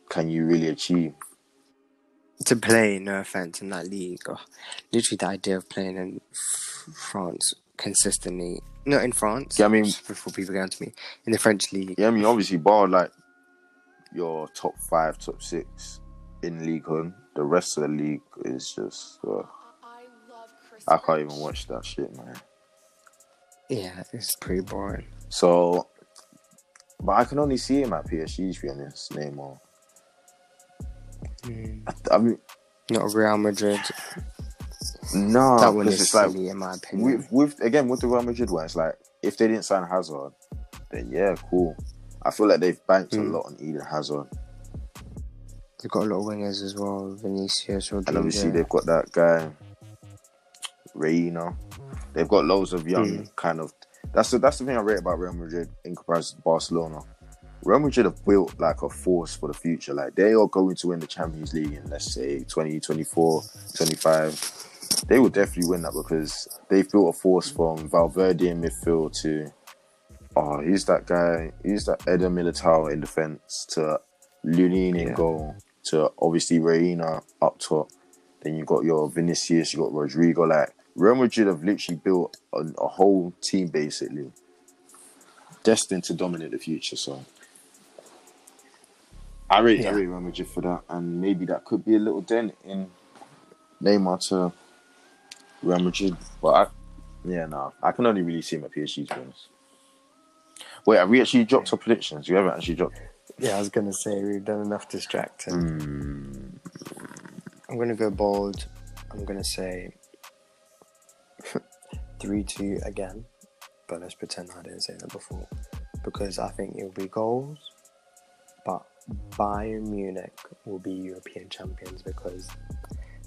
can you really achieve? to play, no offense, in that league. Oh, literally, the idea of playing in France consistently, not in France. Yeah, I mean- before people get onto me, in the French league. Yeah, I mean, obviously, bar like your top five, top six in League One, the rest of the league is just. Uh, I love Chris I can't even watch that shit, man. Yeah, it's pretty boring. So, but I can only see him at PSG, to be honest, Neymar. Mm, I, I mean, not Real Madrid. no, that one is it's like in my opinion. with, with again with the Real Madrid one, it's like if they didn't sign Hazard, then yeah, cool. I feel like they've banked a Mm. lot on Eden Hazard, They've got a lot of wingers as well. Vinicius, Rodrygo. and obviously they've got that guy, Reinier. They've got loads of young Mm. kind of. That's the that's the thing I rate about Real Madrid in comparison to Barcelona. Real Madrid have built like a force for the future. Like they are going to win the Champions League in let's say 2024, 25. They will definitely win that because they've built a force from Valverde in midfield to oh, he's that guy? he's that Eder Militao in defense to Lunin in Yeah. goal to obviously Reinier up top. Then you've got your Vinicius, you've got Rodrygo. Like Real Madrid have literally built a, a whole team basically destined to dominate the future. So I rate, I Yeah. rate Real Madrid for that, and maybe that could be a little dent in Neymar to Real Madrid. But I, yeah, no, I can only really see him at PSG. To be honest. Wait, have we actually dropped our predictions? We haven't actually dropped. Yeah, I was gonna say we've done enough distracting. Mm, I'm gonna go bold. I'm gonna say three two again, but let's pretend I didn't say that before because I think it'll be goals. But Bayern Munich will be European champions because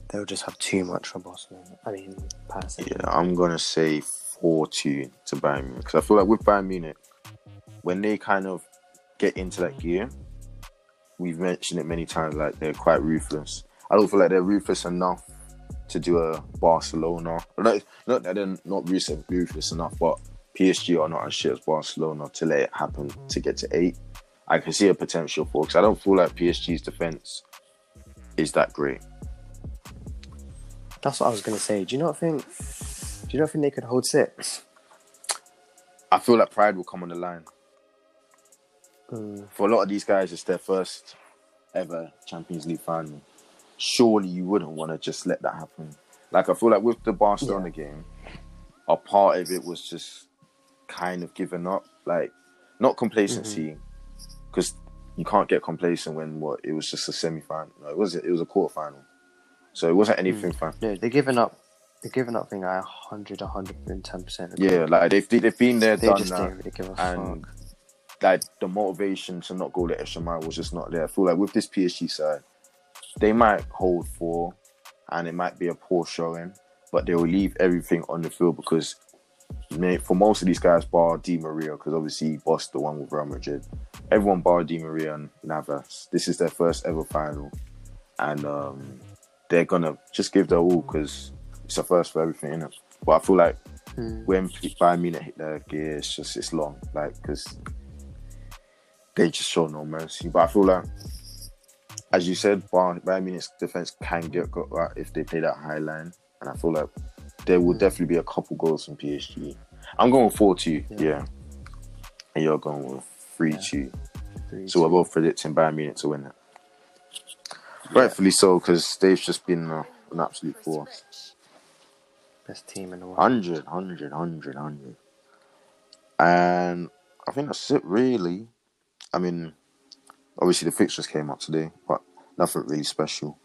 they'll just have too much for Barcelona. I mean, passing. yeah, I'm gonna say four two to Bayern Munich because I feel like with Bayern Munich, when they kind of get into that gear, we've mentioned it many times. Like they're quite ruthless. I don't feel like they're ruthless enough to do a Barcelona. Not, not that they're not ruthless, ruthless enough, but PSG are not as shit as Barcelona to let it happen to get to eight. I can see a potential for because I don't feel like PSG's defense is that great. That's what I was gonna say. Do you not think? Do you not think they could hold six? I feel like pride will come on the line. Mm, For a lot of these guys, it's their first ever Champions League final. Surely you wouldn't want to just let that happen. Like I feel like with the Barcelona game, a part of it was just kind of giving up, like not complacency, because you can't get complacent when what it was just a semi final. No, it was it was a quarter final, so it wasn't anything fun. no, they're giving up. They're giving up. Thing like 100, 110 percent. Yeah, like they've they've been there, they done just that. didn't really give a and fuck. Like the motivation to not go the extra mile was just not there. I feel like with this PSG side, they might hold four, and it might be a poor showing, but they will leave everything on the field because may- for most of these guys, bar Di Maria, because obviously he bossed the one with Real Madrid. Everyone bar Di Maria and Navas. This is their first ever final, and um, they're gonna just give their all because it's a first for everything in it. But I feel like Mm. when Bayern Munich hit their gear, it's just it's long, like because they just show no mercy. But I feel like, as you said, Bayern Munich's defense can get got right if they play that high line, and I feel like there will definitely be a couple goals from PSG. I'm going four two, Yeah. yeah. and you're going with three two. Three, So we're two. both predicting Bayern Munich to win it. Rightfully so, because they've just been uh, an absolute force. Best team in the world. 100, 100, 100, 100. And I think that's it, really. I mean, obviously the fixtures came out today, but nothing really special.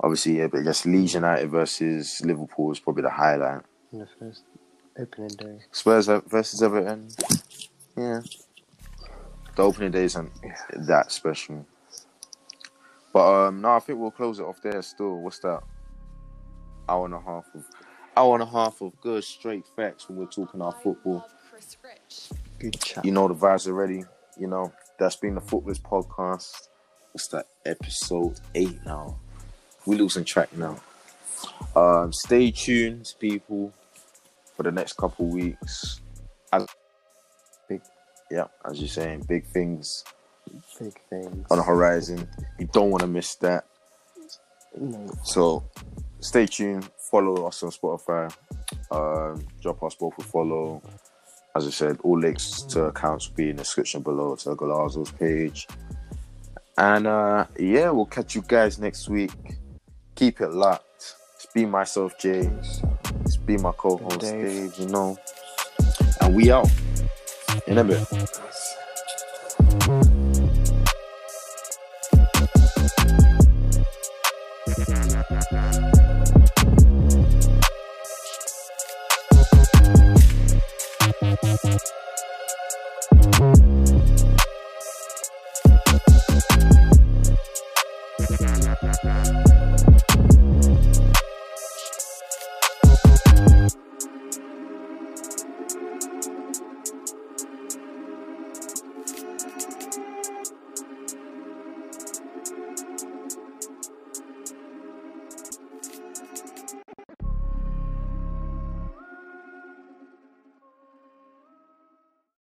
Obviously, yeah, but just Leeds United versus Liverpool is probably the highlight. in the first opening day. Spurs versus Everton. Yeah. The opening day isn't that special. But um no, I think we'll close it off there still. What's that? Hour and a half of hour and a half of good straight facts when we're talking our football. Chris Rich. Good chat. You know the vibes already. You know, that's been the Footballist podcast. What's that? Episode eight now. We're losing track now. Um, stay tuned, people, for the next couple weeks. As big, yeah, as you're saying, big things Big things. on the horizon. You don't want to miss that. No, So stay tuned. Follow us on Spotify. Um, drop us both a follow. As I said, all links to accounts will be in the description below to Golazo's page. And uh, yeah, we'll catch you guys next week. Keep it locked. It's be myself, Jay. It's be my co-host, Dave. Dave. You know. And we out. In a bit.